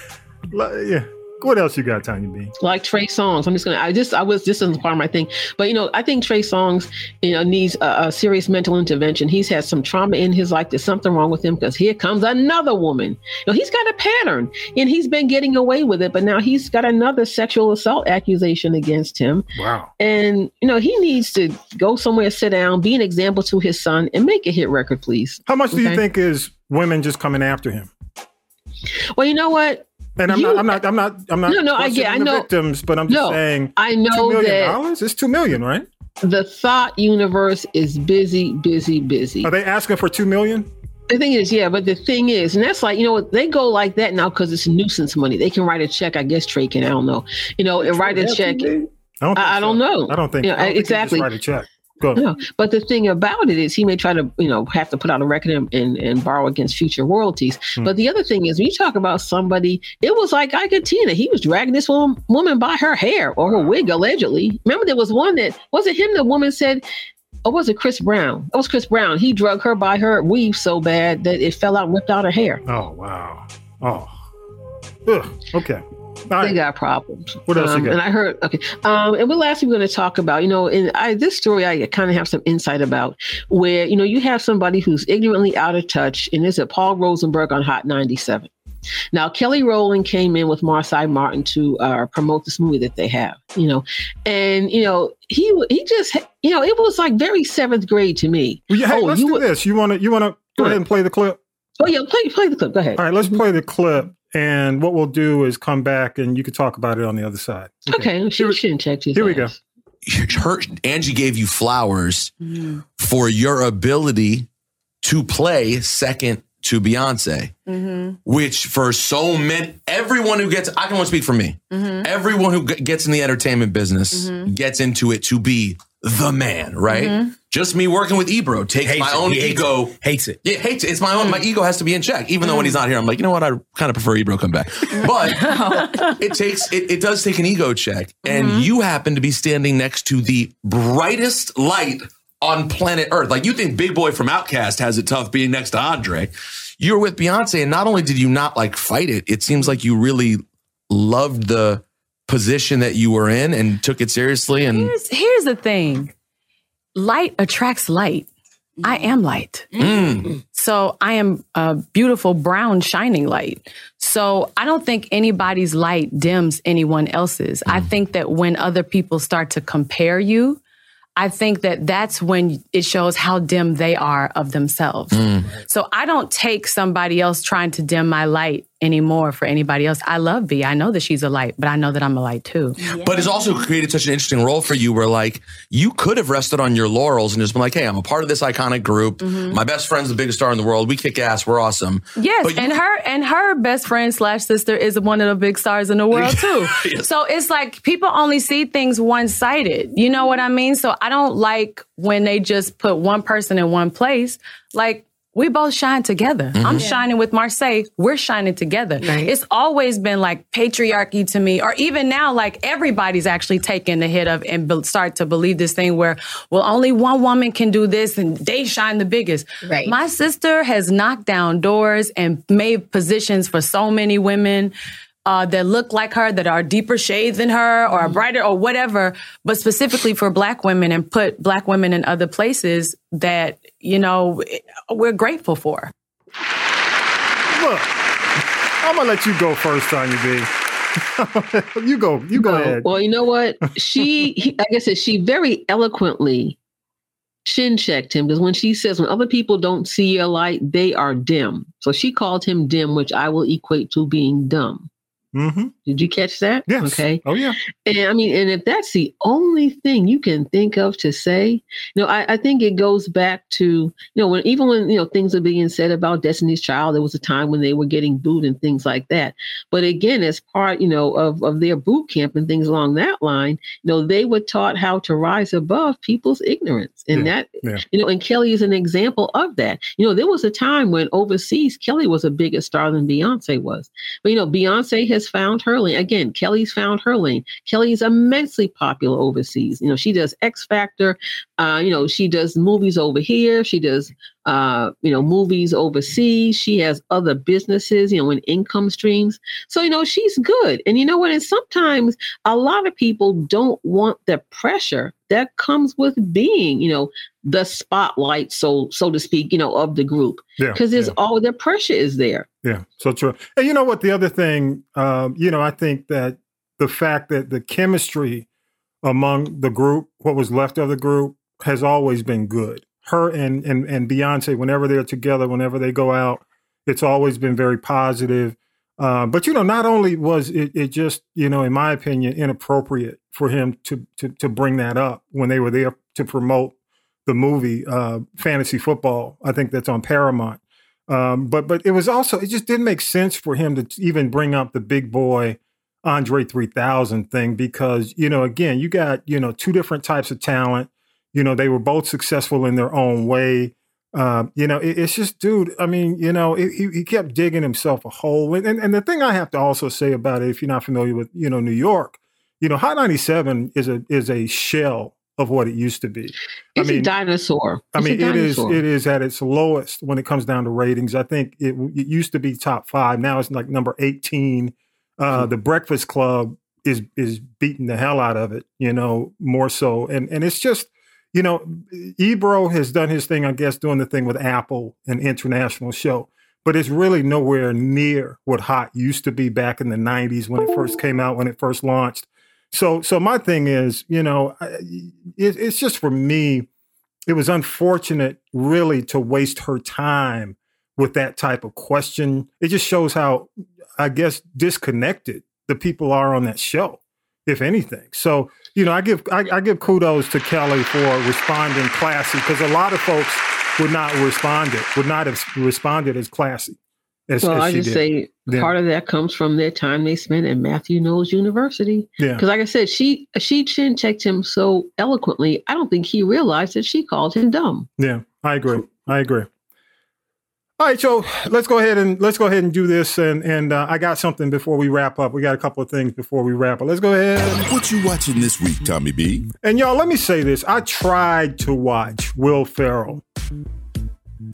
B: Yeah. What else you got, Tanya B?
C: like Trey Songz. I'm just gonna. I just. I was. This isn't part of my thing, but you know, I think Trey Songz, you know, needs a, a serious mental intervention. He's had some trauma in his life. There's something wrong with him because here comes another woman. You know, he's got a pattern, and he's been getting away with it, but now he's got another sexual assault accusation against him.
B: Wow.
C: And you know, he needs to go somewhere, sit down, be an example to his son, and make a hit record, please.
B: How much do you think is women just coming after him?
C: Well, you know what.
B: And I'm
C: You-
B: not, I'm not, I'm not, I'm not.
C: No, no, I get- I know-
B: victims, but I'm just
C: No,
B: saying.
C: I know
B: two million
C: that-
B: dollars. It's two million, right?
C: The thought universe is busy, busy, busy.
B: Are they asking for two million?
C: The thing is, yeah, but the thing is, and that's like, you know what, they go like that now because it's nuisance money. They can write a check, I guess Trey can, I don't know. You know, and write a check.
B: I don't. Think
C: I, I don't know.
B: I don't think.
C: You
B: I don't think
C: exactly.
B: Just write a check.
C: No, but the thing about it is, he may try to, you know, have to put out a record and, and, and borrow against future royalties.
B: Hmm.
C: But the other thing is, when you talk about somebody, it was like Ike Tina. He was dragging this woman, woman by her hair or her wig, allegedly. Remember, there was one that was it him. The woman said, or was it Chris Brown? It was Chris Brown. He drug her by her weave so bad that it fell out and ripped out her hair.
B: Oh wow. Oh. Ugh. Okay. All
C: They got problems.
B: What else you
C: Um,
B: got?
C: And I heard okay. Um, and what last we're going to talk about? You know, in I, this story, I kind of have some insight about where you know you have somebody who's ignorantly out of touch, and this is Paul Rosenberg on Hot 97. Now, Kelly Rowland came in with Marsai Martin to uh, promote this movie that they have, you know, and you know he he just you know it was like very seventh grade to me.
B: Well, yeah, hey,
C: oh,
B: let's
C: you
B: do
C: would-
B: this. You want to? You want to go ahead and play the clip?
C: Oh yeah, play play the clip. Go ahead.
B: All right, let's play the clip, and what we'll do is come back, and you can talk about it on the other side.
C: Okay, she shouldn't check his
B: Here we go.
K: her Angie gave you flowers for your ability to play second to Beyonce,
L: Mm-hmm.
K: which for so many, everyone who gets, I can only speak for me.
L: Mm-hmm.
K: Everyone who gets in the entertainment business
L: Mhm.
K: gets into it to be the man, right? Just me working with Ebro takes
M: Hates
K: my
M: it.
K: own
M: He hates
K: ego.
M: it. Hates it.
K: Yeah, hates it. It's my own. My ego has to be in check. Even though when he's not here, I'm like, you know what? I kind of prefer Ebro come back. But it takes it, it does take an ego check. And mm-hmm. you happen to be standing next to the brightest light on planet Earth. Like you think Big Boi from OutKast has it tough being next to Andre. You're with Beyonce, and not only did you not like fight it, it seems like you really loved the position that you were in and took it seriously. And
L: Here's, here's the thing light attracts light. I am light.
K: Mm.
L: So I am a beautiful brown shining light. So I don't think anybody's light dims anyone else's. I think that when other people start to compare you, I think that that's when it shows how dim they are of themselves. So I don't take somebody else trying to dim my light anymore for anybody else. I love B. I know that she's a light, but I know that I'm a light too.
K: But it's also created such an interesting role for you where like you could have rested on your laurels and just been like, hey, I'm a part of this iconic group.
L: Mhm.
K: My best friend's the biggest star in the world. We kick ass. We're awesome.
L: Yes,
K: you-
L: and her and her best friend slash sister is one of the big stars in the world too.
K: Yes.
L: So it's like people only see things one sided. You know what I mean? So I don't like when they just put one person in one place. Like we both shine together.
K: Mm-hmm.
L: I'm
C: Yeah.
L: shining with Marsai. We're shining together. It's always been like patriarchy to me, or even now, like everybody's actually taking the hit of and be- start to believe this thing where, well, only one woman can do this and they shine the biggest.
M: Right.
L: My sister has knocked down doors and made positions for so many women. Uh, that look like her, that are deeper shades than her, or are brighter, or whatever, but specifically for Black women, and put Black women in other places that you know we're grateful for.
B: Look, I'm gonna let you go first, Tanya B. you go. You go
C: No.
B: ahead.
C: Well, you know what? She, he, like I said, she very eloquently chin checked him because when she says, when other people don't see your light, they are dim. So she called him dim, which I will equate to being dumb.
B: Mm-hmm.
C: Did you catch that?
B: Yes.
C: Okay.
B: Oh yeah.
C: And I mean, and if that's the only thing you can think of to say, you know, I, I think it goes back to, you know, when even when, you know, things are being said about Destiny's Child, there was a time when they were getting booed and things like that. But again, as part, you know, of, of their boot camp and things along that line, you know, they were taught how to rise above people's ignorance. And
B: Yeah,
C: that,
B: yeah.
C: you know, and Kelly is an example of that. You know, there was a time when overseas Kelly was a bigger star than Beyonce was. But you know, Beyonce has found her Again, Kelly's found her lane. Kelly's immensely popular overseas. You know, she does X Factor. Uh, you know, she does movies over here. She does uh, you know, movies overseas. She has other businesses, you know, and income streams. So, you know, she's good. And you know what? And sometimes a lot of people don't want the pressure that comes with being, you know, the spotlight, so so to speak, you know, of the group.
B: Yeah,
C: Because there's
B: yeah.
C: all the pressure is there.
B: Yeah, so true. And you know what? The other thing, um, you know, I think that the fact that the chemistry among the group, what was left of the group, has always been good. Her and and and Beyonce, whenever they're together, whenever they go out, it's always been very positive. Uh, but you know, not only was it, it just, you know, in my opinion, inappropriate for him to to to bring that up when they were there to promote the movie uh, Fantasy Football. I think that's on Paramount. Um, but but it was also it just didn't make sense for him to even bring up the Big Boi Andre 3000 thing because you know again you got you know two different types of talent. You know they were both successful in their own way. Um, you know it, it's just dude. I mean you know it, he, he kept digging himself a hole. And, and and the thing I have to also say about it, if you're not familiar with you know New York, you know Hot 97 is a is a shell of what it used to be.
C: It's a dinosaur.
B: I
C: It's a
B: mean, it is
C: dinosaur.
B: it is at its lowest when it comes down to ratings. I think it, it used to be top five. Now it's like number eighteen. Uh, the Breakfast Club is is beating the hell out of it. You know, more so, and and it's just you know, Ebro has done his thing. I guess doing the thing with Apple, an international show. But it's really nowhere near what Hot used to be back in the '90s when it first came out, when it first launched. So, so my thing is, you know, it, it's just for me it was unfortunate really to waste her time with that type of question. It just shows how, I guess, disconnected the people are on that show, if anything. So, you know, I give I, I give kudos to Kelly for responding classy because a lot of folks would not respond it, would not have responded as classy as,
C: well,
B: as
C: I
B: she
C: just
B: did.
C: say
B: Yeah.
C: part of that comes from their time they spent at Matthew Knowles University.
B: Yeah.
C: Because, like I said, she she chin checked him so eloquently. I don't think he realized that she called him dumb.
B: Yeah, I agree. I agree. All right, so let's go ahead and let's go ahead and do this. And and uh, I got something before we wrap up. We got a couple of things before we wrap up. Let's go ahead.
A: What you watching this week, Tommy B?
B: And y'all, let me say this: I tried to watch Will Ferrell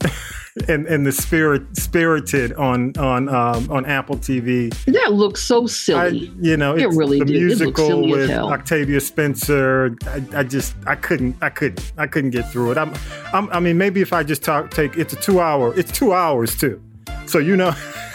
B: and and the spirit spirited on on um, on Apple TV.
C: That looks so silly.
B: You know,
C: It really
B: the
C: did.
B: Musical with
C: hell.
B: Octavia Spencer. I, I just I couldn't I couldn't I couldn't get through it. I'm, I'm I mean maybe if I just talk take it's a two hour it's two hours too, so you know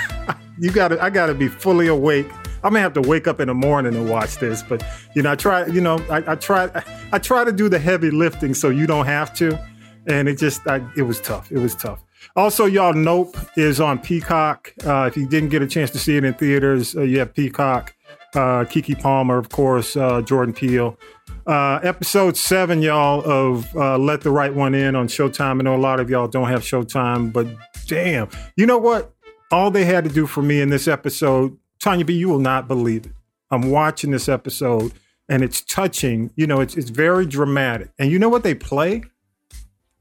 B: you got to I got to be fully awake. I may have to wake up in the morning and watch this, but you know I try you know I, I try I try to do the heavy lifting so you don't have to, and it just I, it was tough. It was tough. Also, y'all, Nope is on Peacock. Uh, if you didn't get a chance to see it in theaters, uh, you have Peacock. Uh, Keke Palmer, of course, uh, Jordan Peele. Uh, episode seven, y'all, of uh, Let the Right One In on Showtime. I know a lot of y'all don't have Showtime, but damn. You know what? All they had to do for me in this episode, Tanya B, you will not believe it. I'm watching this episode and it's touching. You know, it's, it's very dramatic. And you know what they play?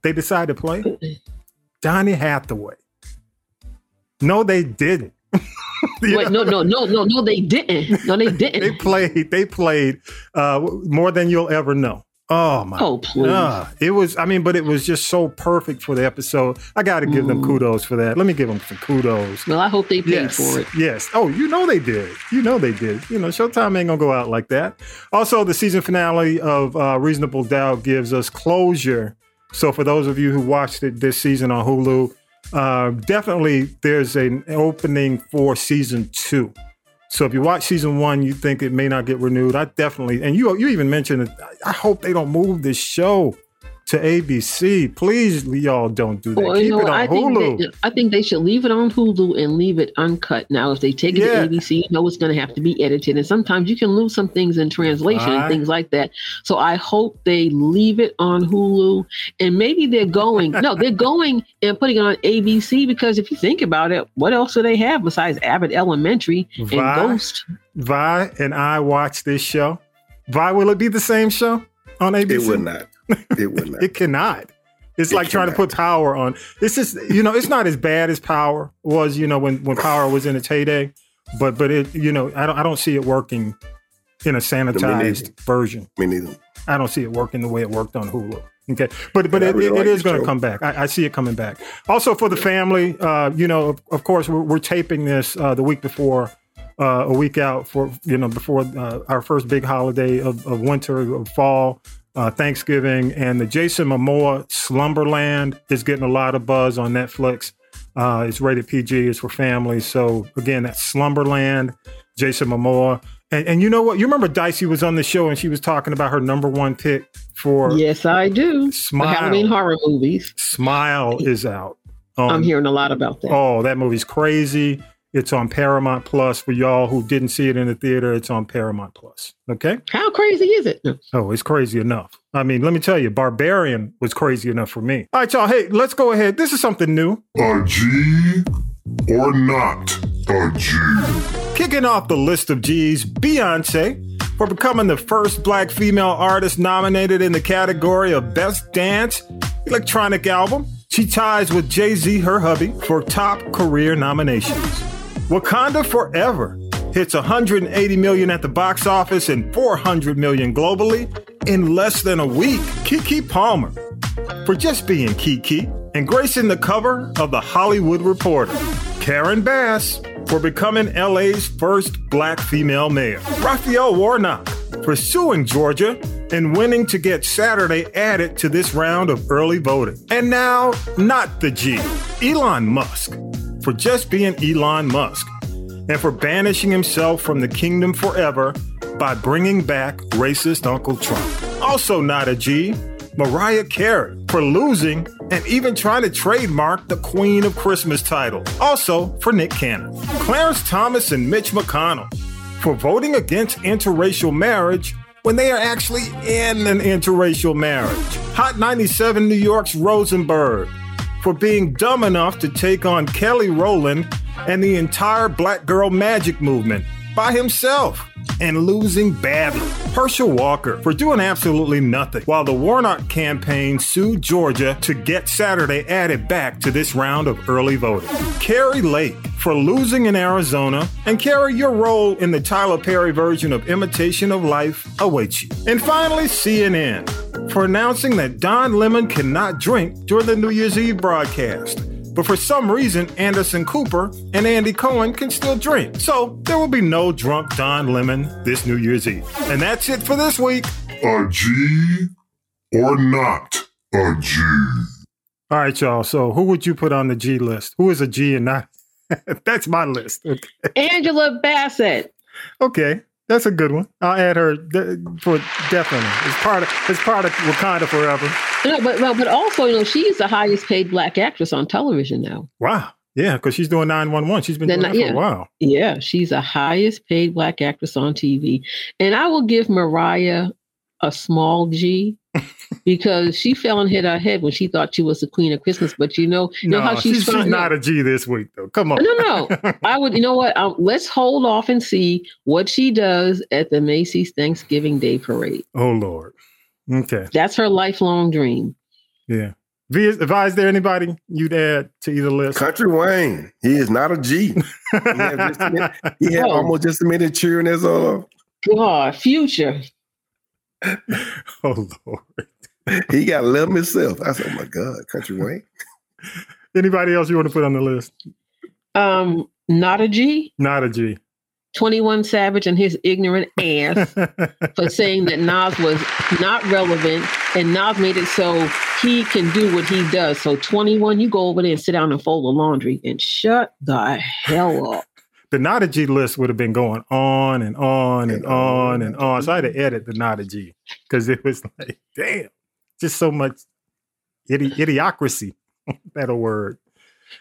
B: They decide to play? Donny Hathaway. No, they didn't.
C: Wait, no, no, no, no, no, they didn't. No, they didn't.
B: they played. They played uh, more than you'll ever know. Oh my!
C: Oh please!
B: Uh, it was. I mean, but it was just so perfect for the episode. I got to give them kudos for that. Let me give them some kudos.
C: Well, I hope they paid
B: yes,
C: for it.
B: Yes. Oh, you know they did. You know they did. You know, Showtime ain't gonna go out like that. Also, the season finale of uh, Reasonable Doubt gives us closure. So, for those of you who watched it this season on Hulu, uh, definitely there's an opening for season two. So if you watch season one, you think it may not get renewed. I definitely, and you you even mentioned it. I hope they don't move this show to ABC. Please, y'all don't do that.
C: Well,
B: Keep
C: you know,
B: it on
C: I
B: Hulu.
C: think they, I think they should leave it on Hulu and leave it uncut. Now, if they take it
B: Yeah.
C: to ABC, you know it's going to have to be edited, and sometimes you can lose some things in translation
B: Right.
C: and things like that. So I hope they leave it on Hulu, and maybe they're going. no, they're going and putting it on ABC because if you think about it, what else do they have besides Abbott Elementary and
B: Vi,
C: Ghost?
B: Vi and I watch this show. Vi, will it be the same show on ABC?
D: It would not. It would not.
B: it cannot. It's
D: It
B: like trying to put power on. This is you know, it's not as bad as power was, you know, when when power was in its heyday. But but it you know, I don't I don't see it working in a sanitized version.
D: Me neither.
B: I don't see it working the way it worked on Hulu. Okay, but but it,
D: really
B: it-
D: like
B: it is going to come back. I, I see it coming back. Also for the family, uh, you know, of, of course, we're, we're taping this uh, the week before, uh, a week out for you know before uh, our first big holiday of, of winter of fall, uh, Thanksgiving, and the Jason Momoa Slumberland is getting a lot of buzz on Netflix. Uh, it's rated PG. It's for families. So again, that's Slumberland, Jason Momoa. And, and you know what? You remember Dicey was on the show and she was talking about her number one pick for
C: Yes, I do.
B: Smile.
C: The Halloween horror movies.
B: Smile is out. Um,
C: I'm hearing a lot about that.
B: Oh, that movie's crazy. It's on Paramount Plus for y'all who didn't see it in the theater. It's on Paramount Plus. Okay.
C: How crazy is it?
B: Oh, it's crazy enough. I mean, let me tell you, Barbarian was crazy enough for me. All right, y'all. Hey, let's go ahead. This is something new.
A: A G or not a G?
B: Kicking off the list of G's, Beyonce for becoming the first black female artist nominated in the category of Best Dance Electronic Album. She ties with Jay Z, her hubby, for top career nominations. Wakanda Forever hits 180 million at the box office and 400 million globally in less than a week. Keke Palmer for just being Keke and gracing the cover of the Hollywood Reporter. Karen Bass for becoming LA's first black female mayor. Raphael Warnock for suing Georgia and winning to get Saturday added to this round of early voting. And now, not the G, Elon Musk for just being Elon Musk and for banishing himself from the kingdom forever by bringing back racist Uncle Trump. Also, not a G, Mariah Carey for losing and even trying to trademark the Queen of Christmas title. Also, for Nick Cannon. Clarence Thomas and Mitch McConnell for voting against interracial marriage when they are actually in an interracial marriage. Hot 97 New York's Rosenberg for being dumb enough to take on Kelly Rowland and the entire Black Girl Magic movement by himself and losing badly. Herschel Walker for doing absolutely nothing while the Warnock campaign sued Georgia to get Saturday added back to this round of early voting. Kari Lake for losing in Arizona and Kari, your role in the Tyler Perry version of Imitation of Life awaits you. And finally, CNN for announcing that Don Lemon cannot drink during the New Year's Eve broadcast. But for some reason, Anderson Cooper and Andy Cohen can still drink. So there will be no drunk Don Lemon this New Year's Eve. And that's it for this week.
A: A G or not a G?
B: All right, y'all. So who would you put on the G list? Who is a G and not? that's my list. Okay.
C: Angela Bassett.
B: Okay. That's a good one. I'll add her de- for definitely. It's part of it's part of Wakanda Forever.
C: No, but well, but also, you know, she's the highest paid black actress on television now.
B: Wow. Yeah, because she's doing 911. She's been doing that
C: yeah.
B: for a while.
C: Yeah, she's the highest paid black actress on TV. And I will give Mariah a small G because she fell and hit her head when she thought she was the queen of Christmas. But you know, you know
B: No,
C: how
B: she's,
C: she's,
B: she's not a G this week, though. Come on.
C: No, no. I would, you know what? Um, let's hold off and see what she does at the Macy's Thanksgiving Day Parade.
B: Oh, Lord. Okay.
C: That's her lifelong dream.
B: Yeah. V, is there anybody you'd add to either list?
D: Country Wayne. He is not a G. he had, just, he had oh. almost just a minute cheering as a
C: God, future.
B: oh Lord.
D: he got to love himself. I said, oh my God, Country Wayne.
B: Anybody else you want to put on the list?
C: Um, not a G.
B: Not a G.
C: 21 Savage and his ignorant ass for saying that Nas was not relevant and Nas made it so he can do what he does. So 21, you go over there and sit down and fold the laundry and shut the hell up.
B: The Nada G list would have been going on and on and on and on. So I had to edit the Nada G because it was like, damn, just so much idi- idiocracy. that a word.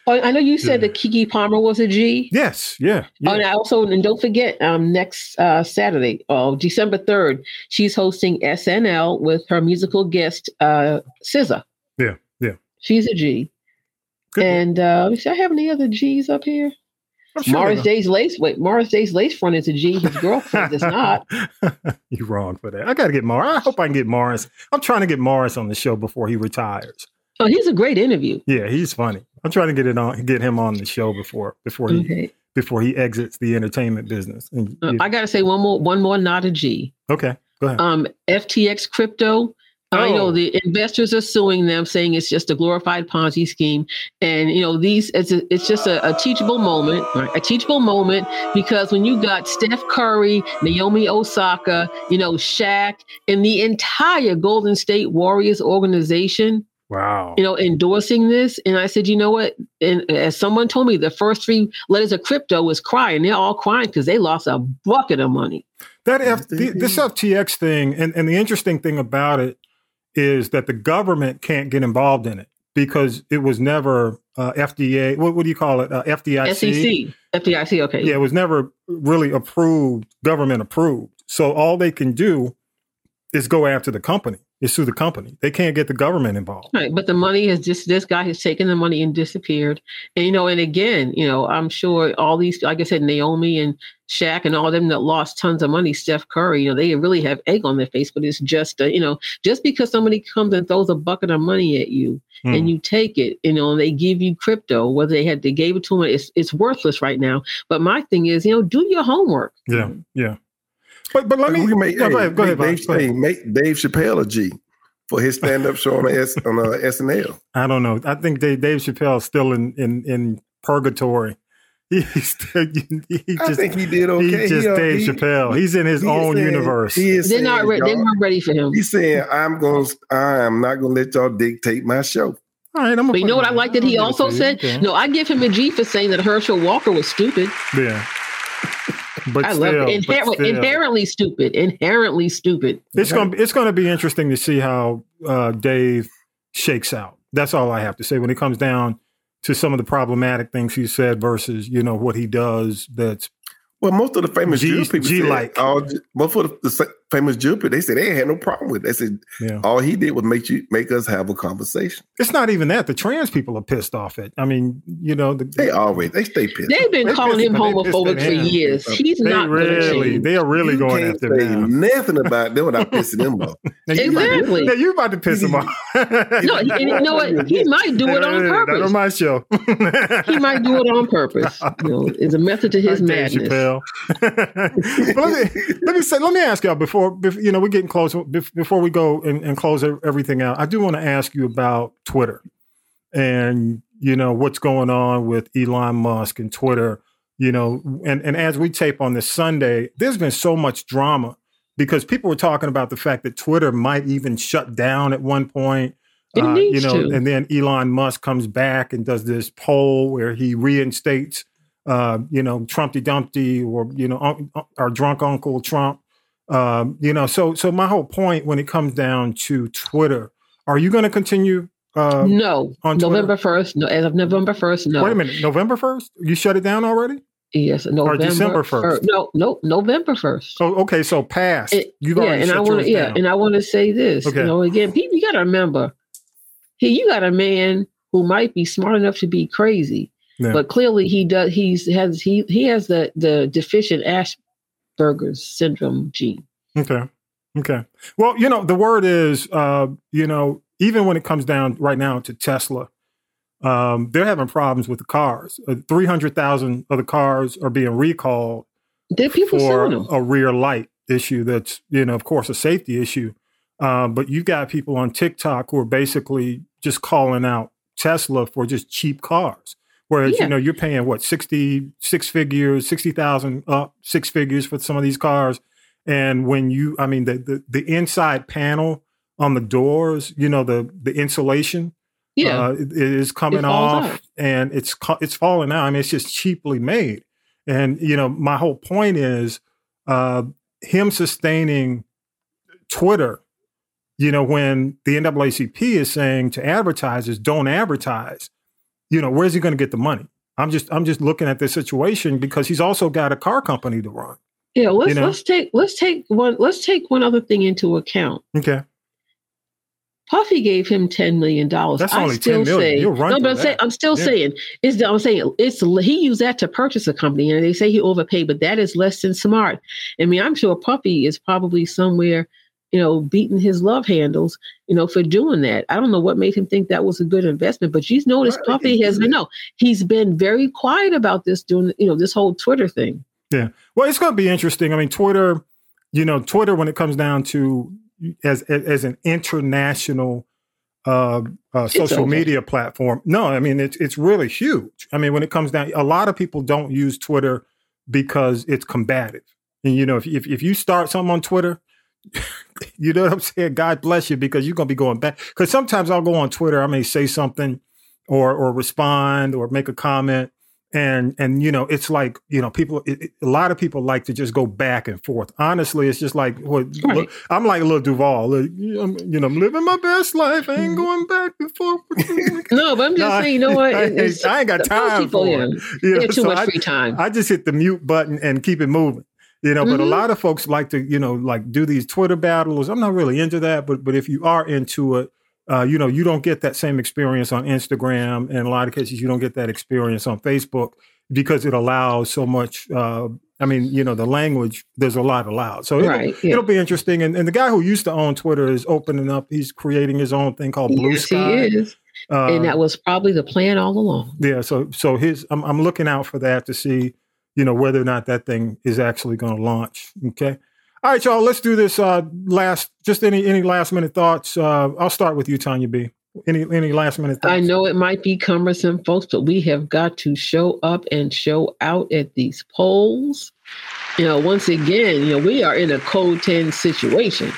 C: Oh, I know you said yeah. that Keke Palmer was a G.
B: Yes, yeah. yeah.
C: Oh, and I also and don't forget, um, next uh, Saturday, oh, December third, she's hosting SNL with her musical guest uh, SZA.
B: Yeah, yeah.
C: She's a G. Good and uh, I have any other G's up here? Sure Morris Day's lace. Wait, Morris Day's lace front is a G. His girlfriend is not.
B: You're wrong for that. I got to get Morris. I hope I can get Morris. I'm trying to get Morris on the show before he retires.
C: Oh, he's a great interview.
B: Yeah, he's funny. I'm trying to get it on, get him on the show before before he okay. before he exits the entertainment business. And,
C: uh, I got to say one more, one more, not a G.
B: Okay, go ahead.
C: Um, FTX crypto. Oh. I know oh. the investors are suing them, saying it's just a glorified Ponzi scheme, and you know these it's a, it's just a, a teachable moment, right? a teachable moment because when you got Steph Curry, Naomi Osaka, you know Shaq, and the entire Golden State Warriors organization,
B: Wow.
C: You know, endorsing this. And I said, you know what? And as someone told me, the first three letters of crypto was crying. They're all crying because they lost a bucket of money.
B: That F- the, this FTX thing, and, and the interesting thing about it is that the government can't get involved in it because it was never uh, FDA. What, what, do you call it? Uh, FDIC.
C: SEC. FDIC. Okay.
B: Yeah, it was never really approved, government approved. So all they can do is go after the company is through the company. They can't get the government involved.
C: Right. But the money is just this guy has taken the money and disappeared. And you know, and again, you know, I'm sure all these, like I said, Naomi and Shaq and all of them that lost tons of money, Steph Curry, you know, they really have egg on their face. But it's just, uh, you know, just because somebody comes and throws a bucket of money at you mm. and you take it, you know, and they give you crypto, whether they had they gave it to them, it's it's worthless right now. But my thing is, you know, do your homework.
B: Yeah, yeah. But but let me we make,
D: hey, go ahead, go ahead, Dave, go ahead. make Dave Chappelle a G for his stand up show on S, on uh, SNL.
B: I don't know. I think Dave, Dave Chappelle is still in in in purgatory. He's still,
D: he just, I think he did okay.
B: He's just he, uh, Dave he, Chappelle. He's in his own saying, universe.
C: He they're saying, not ready. They're not ready for him.
D: He's saying, "I'm going. I am not going to let y'all dictate my show."
B: All right, I'm
C: but you know what I like that he also said? Okay. No, I give him a G for saying that Herschel Walker was stupid.
B: Yeah.
C: But I still, love it. Inher- still. Inherently stupid. Inherently stupid.
B: It's gonna it's gonna be interesting to see how uh, Dave shakes out. That's all I have to say when it comes down to some of the problematic things he said versus you know what he does that's
D: well, most of the famous G, Jewish people G like all most of the, the famous Jewish people they said they had no problem with. It. They said yeah. all he did was make you make us have a conversation.
B: It's not even that the trans people are pissed off at. I mean, you know, the,
D: they always they stay pissed.
C: They've been
D: they
C: calling him homophobic for years. He's
B: they
C: not
B: really. They are really
D: you
B: going after him.
D: Nothing about them without pissing them off.
B: now
C: exactly.
B: You now you about to piss him off.
C: no, he, you know what? He might do it on purpose.
B: Not on my show.
C: he might do it on purpose. You know, it's a method to his madness
B: let me let me say let me ask y'all before, before you know we're getting close before we go and, and close everything out. I do want to ask you about Twitter and you know what's going on with Elon Musk and Twitter. You know, and and as we tape on this Sunday, there's been so much drama because people were talking about the fact that Twitter might even shut down at one point.
C: Uh,
B: you know,
C: to.
B: and then Elon Musk comes back and does this poll where he reinstates uh, you know, Trumpy Dumpty or, you know, our drunk Uncle Trump. Um, you know, so so my whole point when it comes down to Twitter, are you going to continue? Uh,
C: no, on November first. No, as of November first. No.
B: Wait a minute, November first. You shut it down already?
C: Yes, November. Or
B: December first.
C: No, no, November first.
B: Oh, okay. So past.
C: It,
B: You've
C: yeah, and I want to. Yeah, and I want to say this. Okay. You know, again, people, you got to remember, here you got a man who might be smart enough to be crazy, yeah. But clearly he does he's has he he has the the deficient Asperger's syndrome gene.
B: Okay. Okay. Well, you know, the word is uh, you know, even when it comes down right now to Tesla, um, they're having problems with the cars. Uh, Three hundred thousand of the cars are being recalled
C: people
B: for
C: selling them.
B: a rear light issue. That's you know, of course, a safety issue. Um, but you've got people on TikTok who are basically just calling out Tesla for just cheap cars. Whereas
C: Yeah.
B: you know you're paying what sixty six figures, sixty thousand up six figures for some of these cars. And when you, I mean, the, the the inside panel on the doors, you know, the the insulation,
C: Yeah.
B: uh, it- it is coming
C: falls
B: off,
C: out.
B: and it's it's falling out. I mean, it's just cheaply made. And you know, my whole point is uh, him sustaining Twitter. You know, when the NAACP is saying to advertisers, "Don't advertise," you know, where's he going to get the money? I'm just I'm just looking at this situation because he's also got a car company to run.
C: Yeah, let's
B: you know?
C: let's take let's take one let's take one other thing into account.
B: Okay.
C: Puffy gave him ten million dollars.
B: That's
C: I
B: only
C: still
B: 10 million.
C: say
B: You'll run
C: no, but I'm, say. I'm still
B: Yeah.
C: saying it's. I'm saying it's he used that to purchase a company, and they say he overpaid, but that is less than smart. I mean, I'm sure Puffy is probably somewhere, you know, beating his love handles, you know, for doing that. I don't know what made him think that was a good investment, but you've noticed Puffy has been no, he's been very quiet about this doing, you know, this whole Twitter thing.
B: Yeah. Well, it's going to be interesting. I mean, Twitter, you know, Twitter when it comes down to as as, an international uh, uh, social media platform. No, I mean it's it's really huge. I mean, when it comes down, a lot of people don't use Twitter because it's combative. And you know, if if, if you start something on Twitter, you know what I'm saying? God bless you because you're gonna be going back. Because sometimes I'll go on Twitter, I may say something or or respond or make a comment. And and you know it's like you know people it, it- a lot of people like to just go back and forth. Honestly, it's just like what look, I'm like Lil Duval. Like, I'm, you know, I'm living my best life. I ain't mm-hmm. going back and forth.
C: No, but I'm just
B: No,
C: saying, you know what?
B: I, ain't- I ain't got time
C: people,
B: for
C: yeah,
B: it. You know,
C: too
B: so
C: much
B: I-
C: free time.
B: I just hit the mute button and keep it moving. You know, but a
C: Mhm.
B: lot of folks like to, you know, like do these Twitter battles. I'm not really into that, but but if you are into it, uh, you know, you don't get that same experience on Instagram, and in a lot of cases, you don't get that experience on Facebook because it allows so much. Uh, I mean, you know, the language there's a lot allowed, so it'll,
C: Right, yeah.
B: it'll be interesting. And, and the guy who used to own Twitter is opening up. He's creating his own thing called Blue
C: Yes,
B: Sky.
C: he is.
B: Uh,
C: and that was probably the plan all along.
B: yeah, so so his I'm I'm looking out for that to see, you know, whether or not that thing is actually going to launch. Okay. All right, y'all. Let's do this. Uh, last, just any any last minute thoughts. Uh, I'll start with you, Tanya B. Any any last minute thoughts?
C: I know it might be cumbersome, folks, but we have got to show up and show out at these polls. You know, once again, you know, we are in a code 10 situation.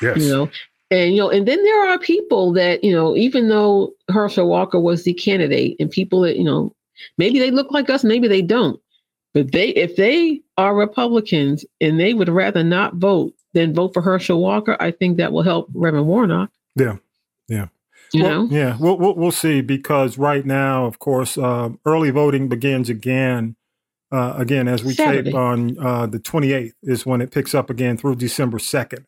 B: Yes.
C: You know, and you know, and then there are people that, you know, even though Herschel Walker was the candidate and people that, you know, maybe they look like us, maybe they don't. But they if they are Republicans and they would rather not vote than vote for Herschel Walker, I think that will help Reverend Warnock.
B: Yeah, yeah.
C: You
B: Well,
C: know?
B: yeah, we'll, we'll we'll see because right now, of course, uh, early voting begins again. Uh, again, as we
C: Saturday.
B: tape on uh, the 28th is when it picks up again through December 2nd.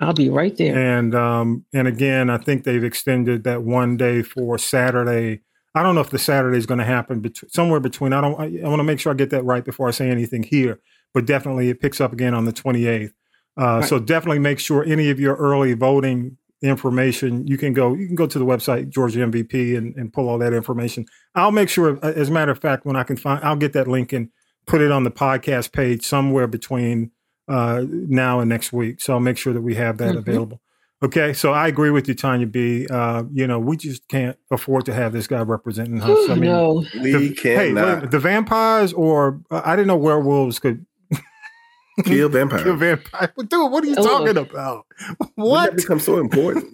C: I'll be right there.
B: And um, and again, I think they've extended that one day for Saturday. I don't know if the Saturday is going to happen between somewhere between. I don't. I, I want to make sure I get that right before I say anything here. But definitely, it picks up again on the 28th. Uh,
C: Right.
B: So definitely make sure any of your early voting information you can go you can go to the website Georgia MVP and, and pull all that information. I'll make sure as a matter of fact when I can find I'll get that link and put it on the podcast page somewhere between uh, now and next week. So I'll make sure that we have that
C: Mhm.
B: available. Okay, so I agree with you, Tanya B. Uh, you know, we just can't afford to have this guy representing us. I mean,
C: no,
D: We
B: the, hey, wait a
D: cannot
B: the vampires, or uh, I didn't know werewolves could
D: kill vampires.
B: kill vampires. Dude, what are you
C: Oh.
B: talking about?
D: What
B: What?
D: become so important?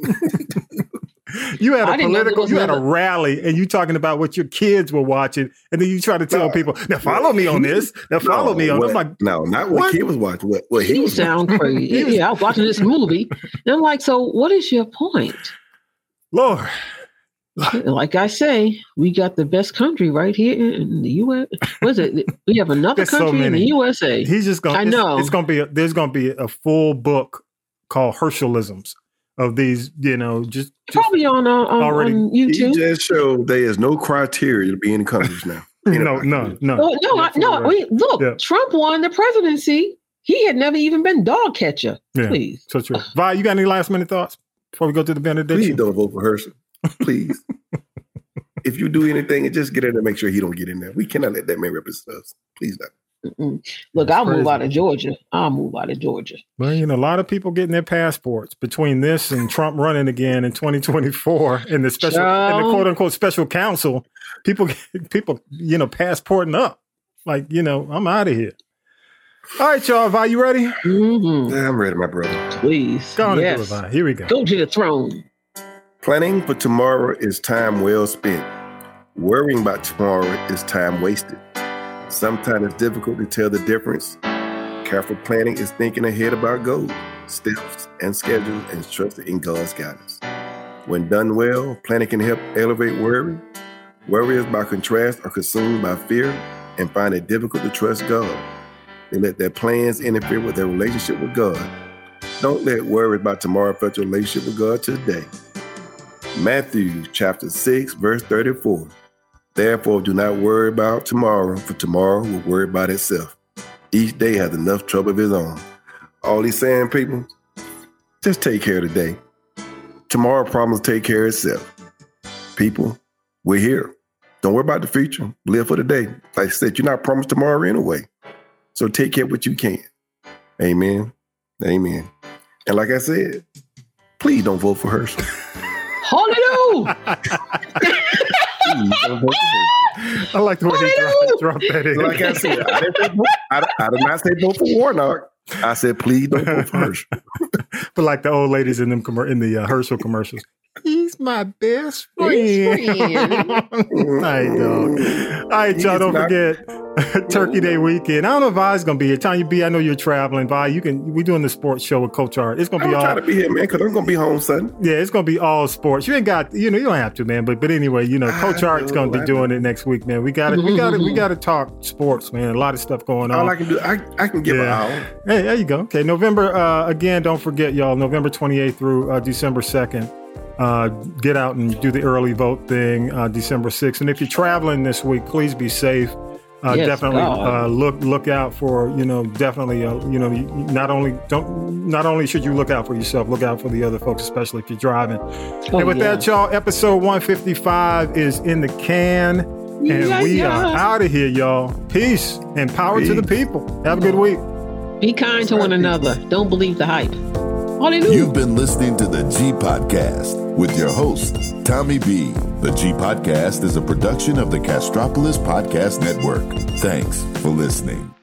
B: You had a
C: I didn't know there
B: political, you had a rally, and you talking about what your kids were watching, and then you try to tell
D: No.
B: people, "Now follow me on this. Now follow me on."
D: what,
B: I'm like,
D: no, not what,
B: what?
D: kid was watching. What, what he
C: You
D: was
C: sound
D: watching.
C: crazy.
B: He
C: yeah, I was watching this movie. And I'm like, so what is your point?
B: Lord,
C: Like I say, we got the best country right here in the US. What is it? We have another
B: There's so
C: country in the
B: many.
C: USA.
B: he's just gonna.
C: I
B: it's-
C: know.
B: it's, gonna be. A, there's gonna be a full book called Herschelisms of these. You know, just, just
C: Probably on, uh, on,
B: already-
C: on
D: He
C: YouTube.
D: just showed there is no criteria to be in countries now.
B: no, no, no.
C: Oh, no, I, no.
B: Absolutely.
C: Wait, look,
B: Yeah.
C: Trump won the presidency. He had never even been dog catcher.
B: Yeah.
C: Please.
B: So true. Vi, you got any last minute thoughts? before we go to the benediction?
D: Please don't vote for Herschel. Please. if you do anything, just get in there. Make sure he don't get in there. We cannot let that man represent us. Please not.
C: Mm-mm. Look, I'll move out of Georgia. I'll move out of Georgia.
B: Well, you know, a lot of people getting their passports between this and Trump running again in 2024 and the special and the quote unquote special counsel. People, people, you know, passporting up. Like, you know, I'm out of here. All right, y'all. Are you ready?
C: Mm-hmm.
D: Yeah, I'm ready, my brother.
C: Please.
B: Go on
C: yes.
B: and do it, Vi. Here we go.
C: Go to the throne.
D: Planning for tomorrow is time well spent. Worrying about tomorrow is time wasted. Sometimes it's difficult to tell the difference. Careful planning is thinking ahead about goals, steps, and schedules and trusting in God's guidance. When done well, planning can help elevate worry. Worriers, by contrast, are consumed by fear and find it difficult to trust God. They let their plans interfere with their relationship with God. Don't let worry about tomorrow affect your relationship with God today. Matthew chapter 6, verse 34. Therefore, do not worry about tomorrow, for tomorrow will worry about itself. Each day has enough trouble of its own. All he's saying, people, just take care of today. Tomorrow promise to take care of itself. People, we're here. Don't worry about the future. Live for today. Like I said, you're not promised tomorrow anyway. So take care of what you can. Amen. Amen. And like I said, please don't vote for Herschel.
C: Hallelujah.
D: Please don't vote for Herschel.
B: I like the way he dropped, that in.
D: Like I said, I didn't, I, I did not say vote for Warnock. I said, please don't for Herschel.
B: but like the old ladies in them commer- in the uh, Herschel commercials. He's my best friend. All right, dog. All right, y'all. Don't forget Turkey Day weekend. I don't know if Vi's gonna be here. Tanya B, I know you're traveling. Vi, you can. We're doing the sports show with Coach Art. It's gonna
D: I'm
B: be all.
D: trying to be here, man, because I'm going to be home Sunday.
B: Yeah, it's gonna be all sports. You ain't got, you know, you don't have to, man. But but anyway, you know, Coach
D: I
B: Art's gonna be
D: I
B: doing it next week, man. We got to we got to we got to talk sports, man. A lot of stuff going on.
D: All I can do, I, I can give an
B: Yeah.
D: hour.
B: Hey, there you go. Okay, November uh, again. Don't forget, y'all. November 28th through uh, December 2nd. Uh, get out and do the early vote thing. Uh, December 6th. And if you're traveling this week, please be safe. Uh,
C: Yes,
B: definitely uh, look look out for you know definitely uh, you know not only don't not only should you look out for yourself look out for the other folks especially if you're driving
C: Oh,
B: and with
C: yeah.
B: that y'all episode 155 is in the can and
C: Yeah,
B: we
C: yeah.
B: are out of here y'all peace and power to the people have a good week
C: Be kind to one another. Don't believe the hype. Hallelujah.
A: You've been listening to the G Podcast with your host, Tommy B. The G Podcast is a production of the Castropolis Podcast Network. Thanks for listening.